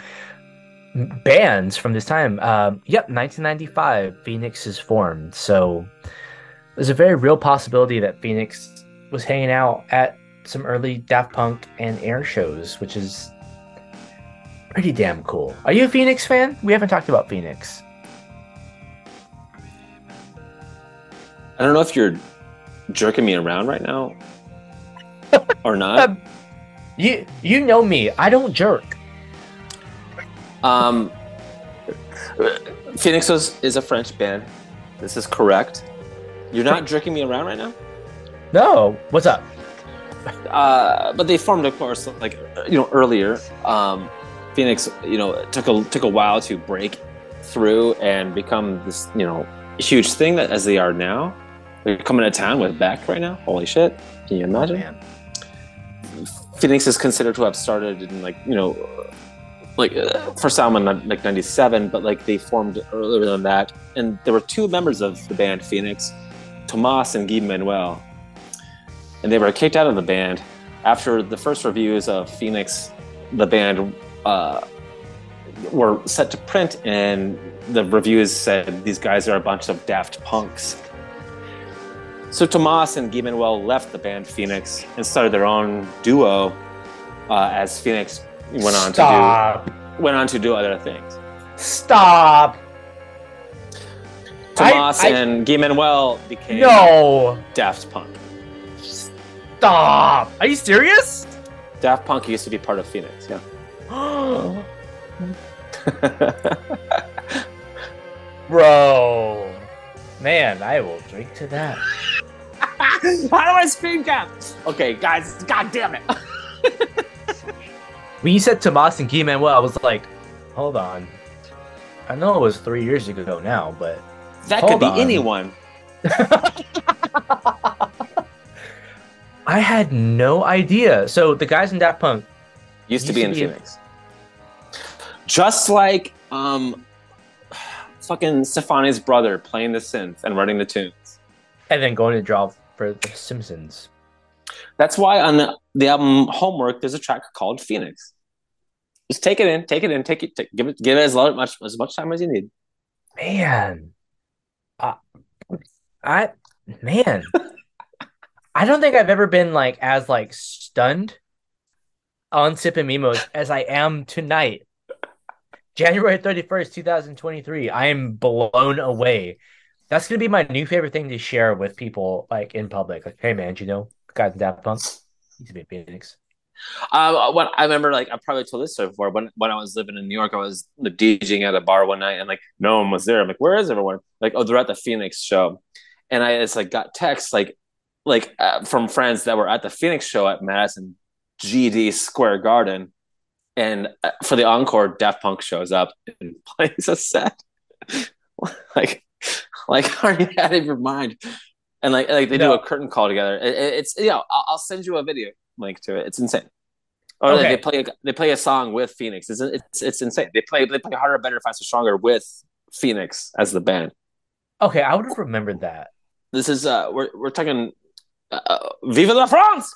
bands from this time. Um, yep, 1995, Phoenix is formed. So there's a very real possibility that Phoenix was hanging out at some early Daft Punk and Air shows, which is pretty damn cool. Are you a Phoenix fan? We haven't talked about Phoenix. I don't know if you're jerking me around right now. or not. You you know me. I don't jerk. Uh, You you know me. I don't jerk. Um, Phoenix was, is a French band. This is correct. You're not jerking me around right now. No. What's up? Uh, but they formed, of course, like you know earlier. Um, Phoenix, you know, took a took a while to break through and become this, you know, huge thing that as they are now. They're coming to town with Beck right now. Holy shit! Can you imagine? Man. Phoenix is considered to have started in like you know, like uh, first album in like '97, but like they formed earlier than that. And there were two members of the band Phoenix, Thomas and Guy Manuel, and they were kicked out of the band after the first reviews of Phoenix. The band uh, were set to print, and the reviews said these guys are a bunch of daft punks. So Thomas and Guy Manuel left the band Phoenix and started their own duo. Uh, as Phoenix went on Stop. to do went on to do other things. Stop. Thomas I- I- and Guy Manuel became No. Daft Punk. Stop. Are you serious? Daft Punk used to be part of Phoenix. Yeah. Bro. Man, I will drink to that. How do I screen cap? Okay, guys. God damn it. When you said Thomas and Guy Manuel, I was like, hold on. I know it was three years ago now, but That Hold could be on. anyone. I had no idea. So the guys in Daft Punk, Used to Used be to in be in- Phoenix. Just like um, fucking Stefani's brother playing the synth and writing the tunes. and then going to draw for The Simpsons. That's why on the, the album Homework, there's a track called Phoenix. Just take it in, take it in, take it, take, give it, give it as much as much time as you need. Man, uh, I man, I don't think I've ever been like as like stunned on Sip and Mimos as I am tonight. January 31st, 2023. I am blown away. That's gonna be my new favorite thing to share with people like in public. Like, hey man, you know guys in Daft Punk? He's a bit Phoenix. Uh, when I remember, like I probably told this story before. When when I was living in New York, I was like, DJing at a bar one night, and like no one was there. I'm like, where is everyone? Like, oh, they're at the Phoenix show, and I just like got texts like like uh, from friends that were at the Phoenix show at Madison GD Square Garden, and uh, for the encore, Daft Punk shows up and plays a set. like, like, are you out of your mind? And like, like they do a curtain call together. It- it- it's you know, I'll, I'll send you a video link to it. It's insane. Or Okay. they play a, they play a song with Phoenix. It's, it's it's insane. They play they play harder, better, faster, stronger with Phoenix as the band. Okay, I would have remembered that. This is uh we're we're talking uh, uh, Vive la France,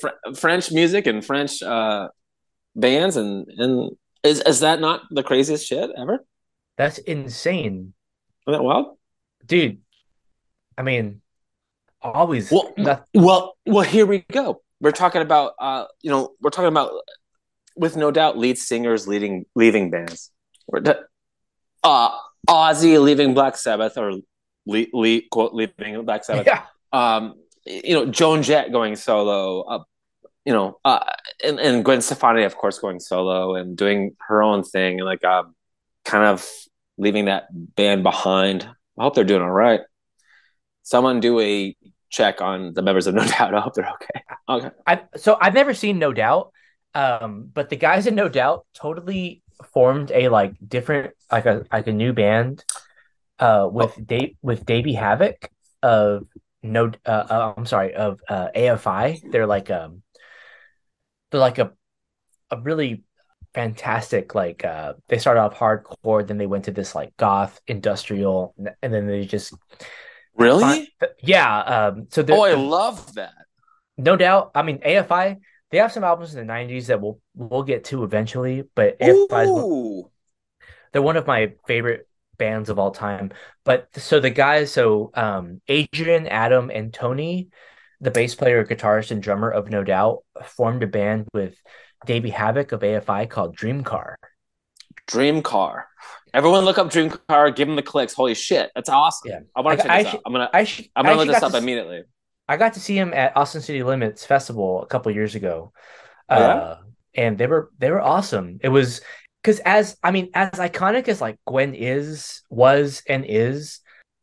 Fr- French music and French uh bands and and is is that not the craziest shit ever? That's insane, Isn't that wild? dude. I mean, always. Well, Well, well, here we go. We're talking about, uh, you know, we're talking about, with no doubt, lead singers leading leaving bands. We're uh, Ozzy leaving Black Sabbath or le- le- quote leaving Black Sabbath. yeah. Um, you know, Joan Jett going solo. Uh, you know, uh, and and Gwen Stefani, of course, going solo and doing her own thing, and like, um, kind of leaving that band behind. I hope they're doing all right. Someone do a check on the members of No Doubt. I hope they're okay. Okay. I so I've never seen No Doubt, um, but the guys in No Doubt totally formed a like different like a like a new band, uh, with Dave with Davey Havok of no uh, uh I'm sorry of uh AFI. They're like um, they're like a a really fantastic like uh they started off hardcore then they went to this like goth industrial and then they just Really? yeah um so Oh, I love that. no doubt. I mean, AFI, they have some albums in the 90s that we'll we'll get to eventually, but AFI is one, Ooh. they're one of my favorite bands of all time. But so the guys, so um Adrian, Adam, and Tony, the bass player, guitarist, and drummer of No Doubt, formed a band with Davey Havok of AFI called Dream Car. Dream Car. Everyone look up Dream Car, give them the clicks. Holy shit, that's awesome. Yeah. I want to check I this should- out. I'm gonna I sh- I'm gonna look this up to immediately. I got to see him at Austin City Limits Festival a couple years ago. Oh, yeah? Uh, and they were they were awesome. It was because as I mean, as iconic as like Gwen is, was and is,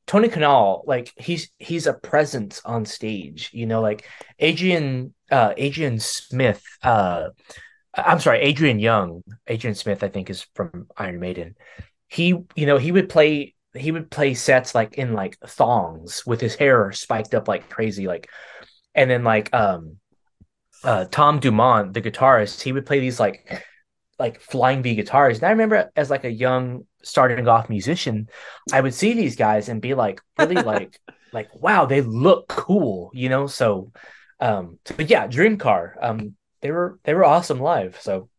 Tony Kanal, like he's he's a presence on stage. You know, like Adrian uh Adrian Smith, uh I'm sorry, Adrian Young, Adrian Smith, I think is from Iron Maiden. He, you know, he would play he would play sets like in like thongs with his hair spiked up like crazy, like and then like um uh Tom Dumont, the guitarist, he would play these like like flying V guitars. And I remember as like a young starting off musician, I would see these guys and be like really like like wow, they look cool, you know? So um but yeah, Dreamcar. Um they were they were awesome live. So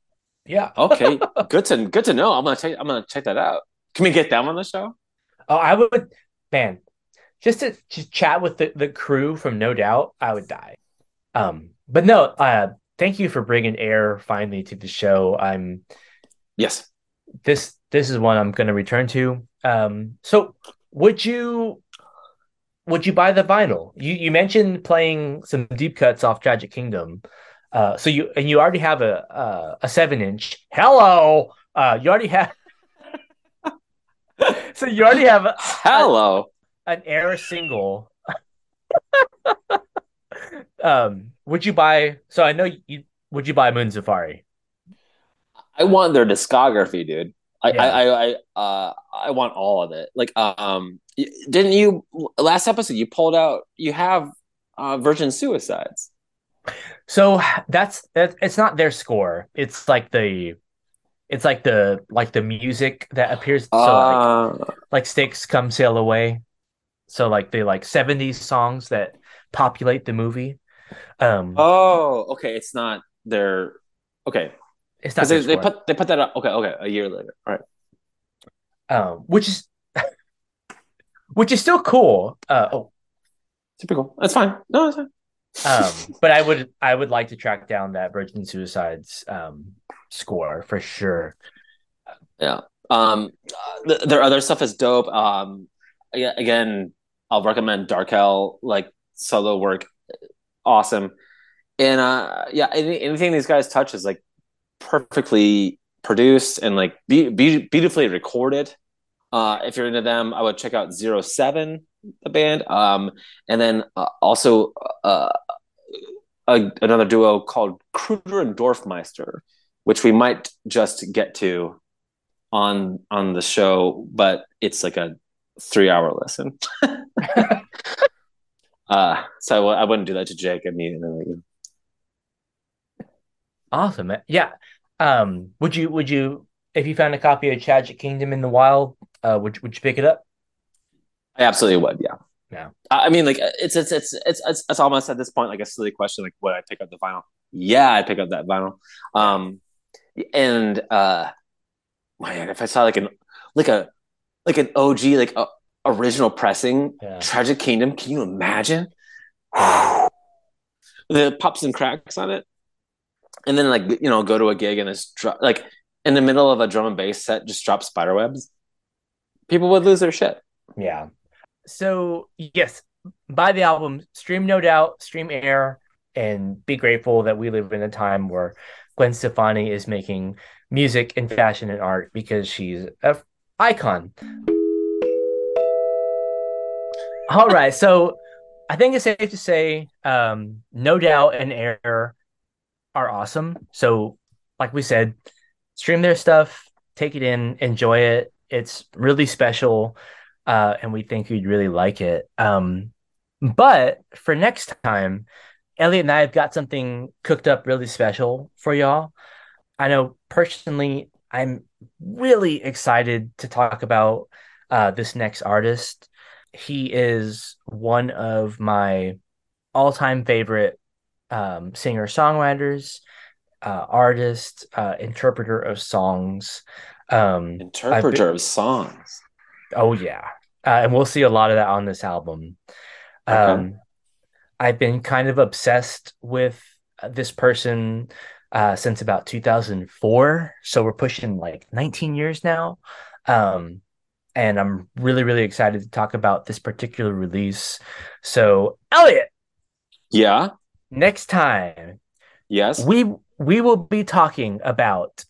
yeah. Okay, good to good to know. I'm gonna check. I'm gonna check that out. Can we get them on the show? Oh, I would man, just to just chat with the, the crew from No Doubt, I would die. Um but no, uh thank you for bringing air finally to the show. I'm Yes. this this is one I'm going to return to. Um, so would you would you buy the vinyl? You you mentioned playing some deep cuts off Tragic Kingdom. Uh, so you and you already have a a, a seven inch. Hello, uh, you already have. so you already have a, Hello. an air single. um, would you buy? So I know you. Would you buy Moon Safari? I want their discography, dude. I, Yeah. I, I, I, uh, I want all of it. Like, um, didn't you last episode? You pulled out. You have uh, Virgin Suicides. So that's that. It's not their score. It's like the, it's like the like the music that appears. So like, Uh, like Styx come sail away. So like the like seventies songs that populate the movie. Um, oh, okay. It's not their. Okay, it's not they, they put they put that up. Okay, okay. A year later. All right. um, which is which is still cool. Uh, oh, Typical. That's fine. No, that's fine. um, but I would I would like to track down that Virgin Suicides um score for sure. Yeah. Um, th- their other stuff is dope. Um, aga- again, I'll recommend Darkel like solo work, awesome. And uh, yeah, any, anything these guys touch is like perfectly produced and like be, be, beautifully recorded. Uh, if you're into them, I would check out Zero Seven, the band. Um, and then uh, also uh, a, another duo called Kruder and Dorfmeister, which we might just get to on on the show, but it's like a three hour listen. uh, so I w- I wouldn't do that to Jake I immediately. Awesome. Yeah. Um, would you would you if you found a copy of Tragic Kingdom in the wild, uh, would would you pick it up? I absolutely would. Yeah. Yeah. I I mean, like it's it's it's it's it's, it's almost at this point like a silly question. Like, would I pick up the vinyl? Yeah, I'd pick up that vinyl. Um, and uh, man, if I saw like an like a like an OG like a original pressing Yeah. Tragic Kingdom, can you imagine? the pops and cracks on it, and then like you know go to a gig and it's dro- like in the middle of a drum and bass set, just drop spiderwebs. People would lose their shit. Yeah. So yes, buy the album, stream No Doubt, stream Air, and be grateful that we live in a time where Gwen Stefani is making music and fashion and art because she's a icon. All right, so I think it's safe to say, um, No Doubt and Air are awesome. So, like we said, stream their stuff, take it in, enjoy it. It's really special uh, and we think you'd really like it. Um, but for next time, Elliot and I have got something cooked up really special for y'all. I know personally, I'm really excited to talk about uh, this next artist. He is one of my all-time favorite um, singer-songwriters, uh, artist, uh, interpreter of songs. Um, Interpreter of songs. Oh yeah, uh, and we'll see a lot of that on this album. Okay. Um, I've been kind of obsessed with this person uh, since about 2004, so we're pushing like 19 years now. Um, and I'm really, really excited to talk about this particular release. So, Elliot, Yeah. Next time, Yes. we we will be talking about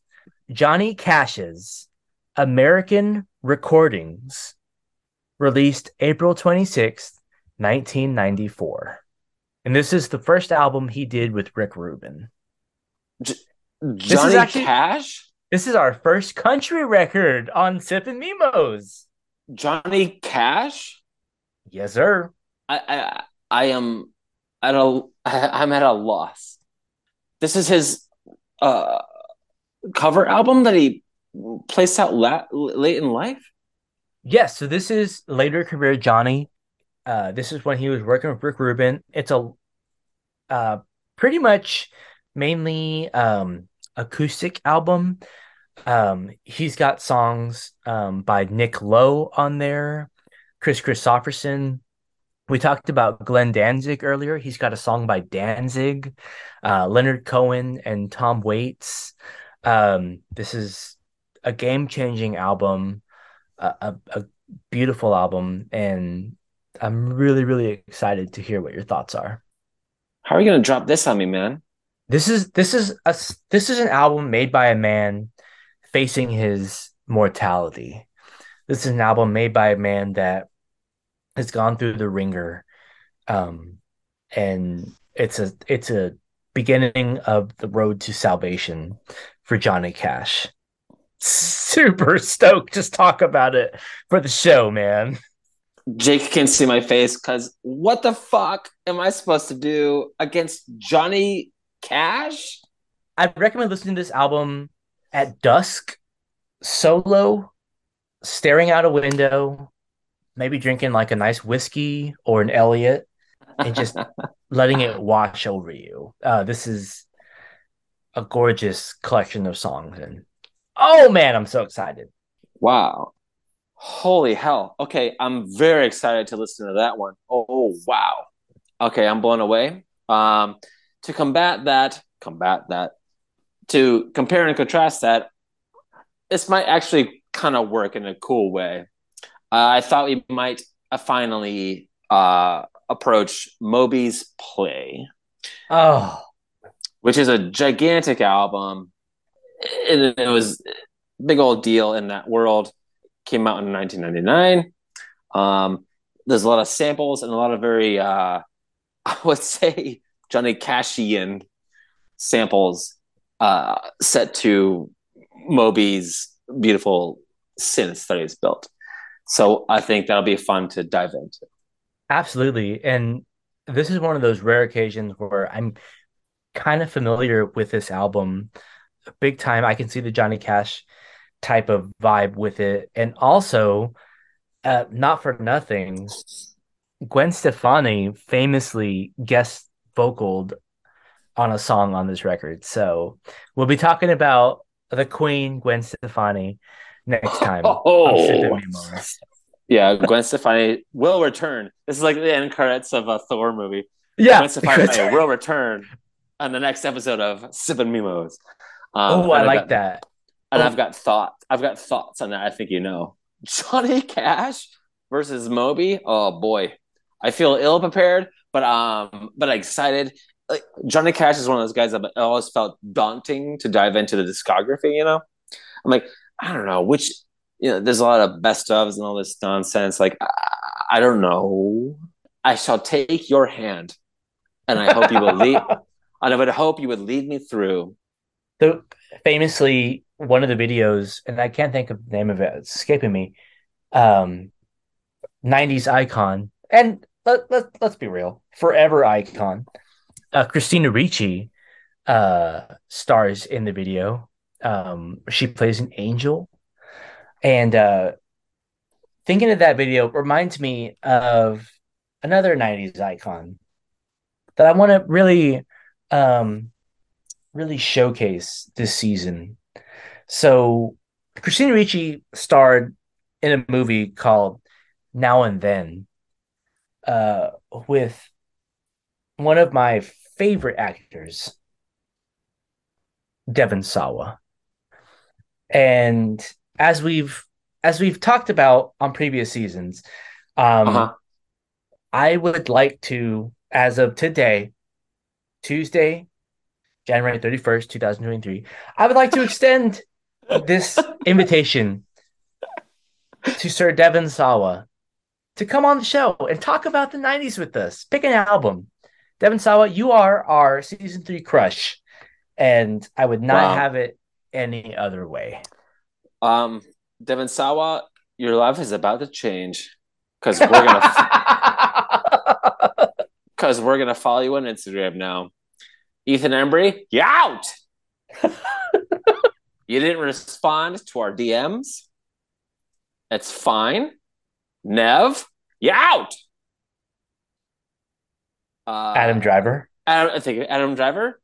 Johnny Cash's American Recordings, released April 26th, 1994. And this is the first album he did with Rick Rubin. Johnny actually- Cash. This is our first country record on Sippin' Memos. Johnny Cash. Yes, sir. I I I am at a I'm at a loss. This is his uh cover album that he placed out la- late in life. Yes, so this is later career Johnny. Uh, this is when he was working with Rick Rubin. It's a uh, pretty much mainly um, acoustic album. Um, he's got songs um, by Nick Lowe on there, Kris Kristofferson. We talked about Glenn Danzig earlier. He's got a song by Danzig, uh, Leonard Cohen, and Tom Waits. Um, this is a game changing album a, a, a beautiful album and i'm really really excited to hear what your thoughts are How are you gonna drop this on me, man? this is this is a this is an album made by a man facing his mortality this is an album made by a man that has gone through the ringer um and it's a it's a beginning of the road to salvation for johnny cash super stoked just talk about it for the show man Jake can see my face because what the fuck am I supposed to do against Johnny Cash? I recommend listening to this album at dusk, solo, staring out a window, maybe drinking like a nice whiskey or an Elliot, and just letting it wash over you. Uh, this is a gorgeous collection of songs, and oh man, I'm so excited. Wow. Holy hell. Okay, I'm very excited to listen to that one. Oh, wow. Okay, I'm blown away. Um, to combat that, combat that, to compare and contrast that, this might actually kind of work in a cool way. Uh, I thought we might uh, finally uh, approach Moby's Play, Oh, which is a gigantic album. It, it was a big old deal in that world. Came out in 1999. Um, there's a lot of samples and a lot of very, uh, I would say, Johnny Cashian samples uh, set to Moby's beautiful synths that he's built. So I think that'll be fun to dive into. absolutely. And this is one of those rare occasions where I'm kind of familiar with this album big time. I can see the Johnny Cash type of vibe with it. And also, uh, not for nothing, Gwen Stefani famously guest vocaled on a song on this record. So we'll be talking about the Queen, Gwen Stefani, next time. Oh. Yeah, Gwen Stefani will return. This is like the end credits of a Thor movie. Yeah. Gwen Stefani will return on the next episode of Sippin' Memos. Um, oh, I like got- that. And Oh. I've got thoughts. I've got thoughts on that. I think you know. Johnny Cash versus Moby. Oh boy, I feel ill prepared, but um, but excited. Like Johnny Cash is one of those guys that always felt daunting to dive into the discography. You know, I'm like, I don't know which. You know, there's a lot of best ofs and all this nonsense. Like, I, I don't know. I shall take your hand, and I hope you will lead. And I would hope you would lead me through. So famously, one of the videos, and I can't think of the name of it, it's escaping me. Um, 90s icon, and let, let, let's be real, forever icon. Uh, Christina Ricci uh, stars in the video. Um, she plays an angel. And uh, thinking of that video reminds me of another 90s icon that I want to really um, really showcase this season. So Christina Ricci starred in a movie called Now and Then uh, with one of my favorite actors, Devon Sawa. And as we've as we've talked about on previous seasons, um, Uh-huh. I would like to as of today, Tuesday, January 31st, 2023, I would like to extend this invitation to Sir Devon Sawa to come on the show and talk about the 90s with us. Pick an album. Devon Sawa, you are our season three crush, and I would not Wow. have it any other way. Um, Devon Sawa, your life is about to change because we're gonna because we're gonna follow you on Instagram now. Ethan Embry, you out. you didn't respond to our DMs. That's fine. Neve, you out. Uh, Adam Driver. Adam, I think Adam Driver.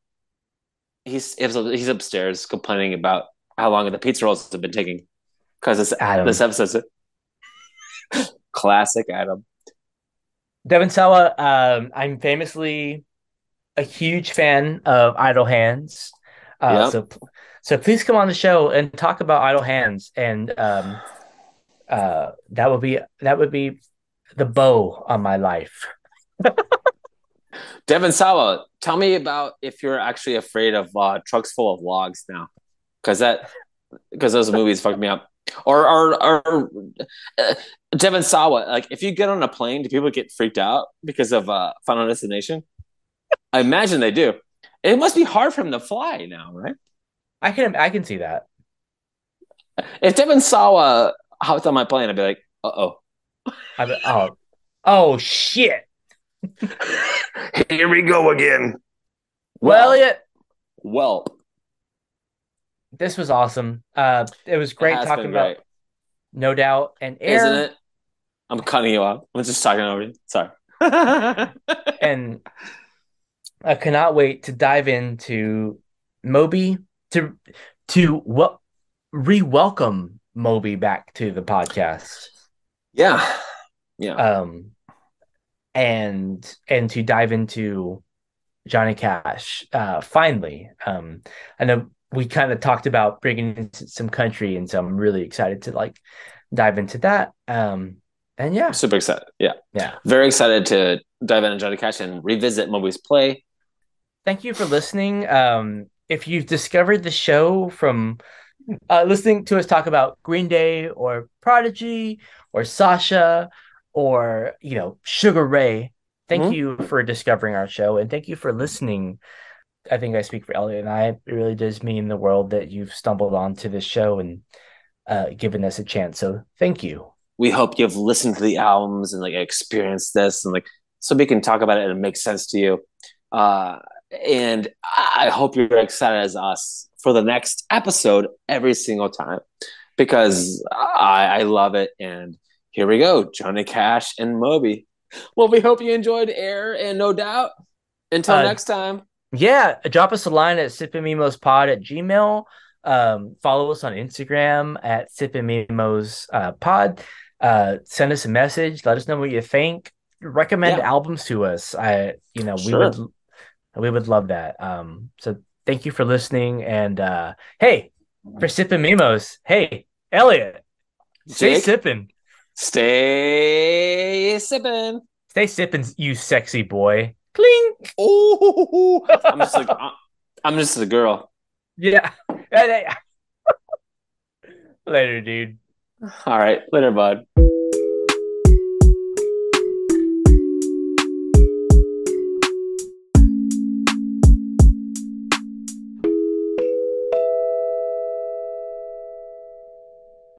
He's he's upstairs complaining about how long the pizza rolls have been taking because this Adam. this episode's classic Adam. Devon Sawa, um, I'm famously a huge fan of Idle Hands. Uh, Yep. So, so please come on the show and talk about Idle Hands, and um, uh, that would be that would be the bow on my life. Devon Sawa, tell me about if you're actually afraid of uh, trucks full of logs now, because that because those movies fucked me up. Or or or uh, Devon Sawa, like if you get on a plane, do people get freaked out because of uh, Final Destination? I imagine they do. It must be hard for them to fly now, right? I can I can see that. If Devon Sawa hopped on my plane, I'd be like, uh oh. Oh oh shit. Here we go again. Well, yeah, well, this was awesome. Uh, it was great it talking about great, No Doubt and Air. isn't it? I'm cutting you off. I'm just talking over you. Sorry. and I cannot wait to dive into Moby to to what re-welcome Moby back to the podcast. yeah, yeah. Um and and to dive into Johnny Cash uh finally. Um I know we kind of talked about bringing in some country and so I'm really excited to like dive into that. Um and yeah, Super excited. Yeah, yeah. very excited to dive into Johnny Cash and revisit Moby's play. thank you for listening. Um, if you've discovered the show from uh, listening to us talk about Green Day or Prodigy or Sasha or you know Sugar Ray, thank Mhm. you for discovering our show and thank you for listening. I think I speak for Elliot and I. It really does mean the world that you've stumbled onto this show and uh, given us a chance. So thank you. We hope you've listened to the albums and like experienced this and like so we can talk about it and it makes sense to you. Uh, and I hope you're excited as us for the next episode every single time because I, I love it. And here we go, Johnny Cash and Moby. Well, we hope you enjoyed Air and No Doubt. Until Uh, next time. Yeah, drop us a line at sipandmimospod at gmail. Um, follow us on Instagram at sipandmimos uh, pod. Uh, send us a message. Let us know what you think. Recommend Yeah. albums to us. I, you know, we would, we would love that. Um, so thank you for listening. And uh, hey, for sipping mimos, hey, Elliot, stay Jake? sipping, Stay sipping. stay sipping, you sexy boy. Clink. Oh, I'm just like I'm just a girl. Yeah. And, Later, dude. All right, later, bud.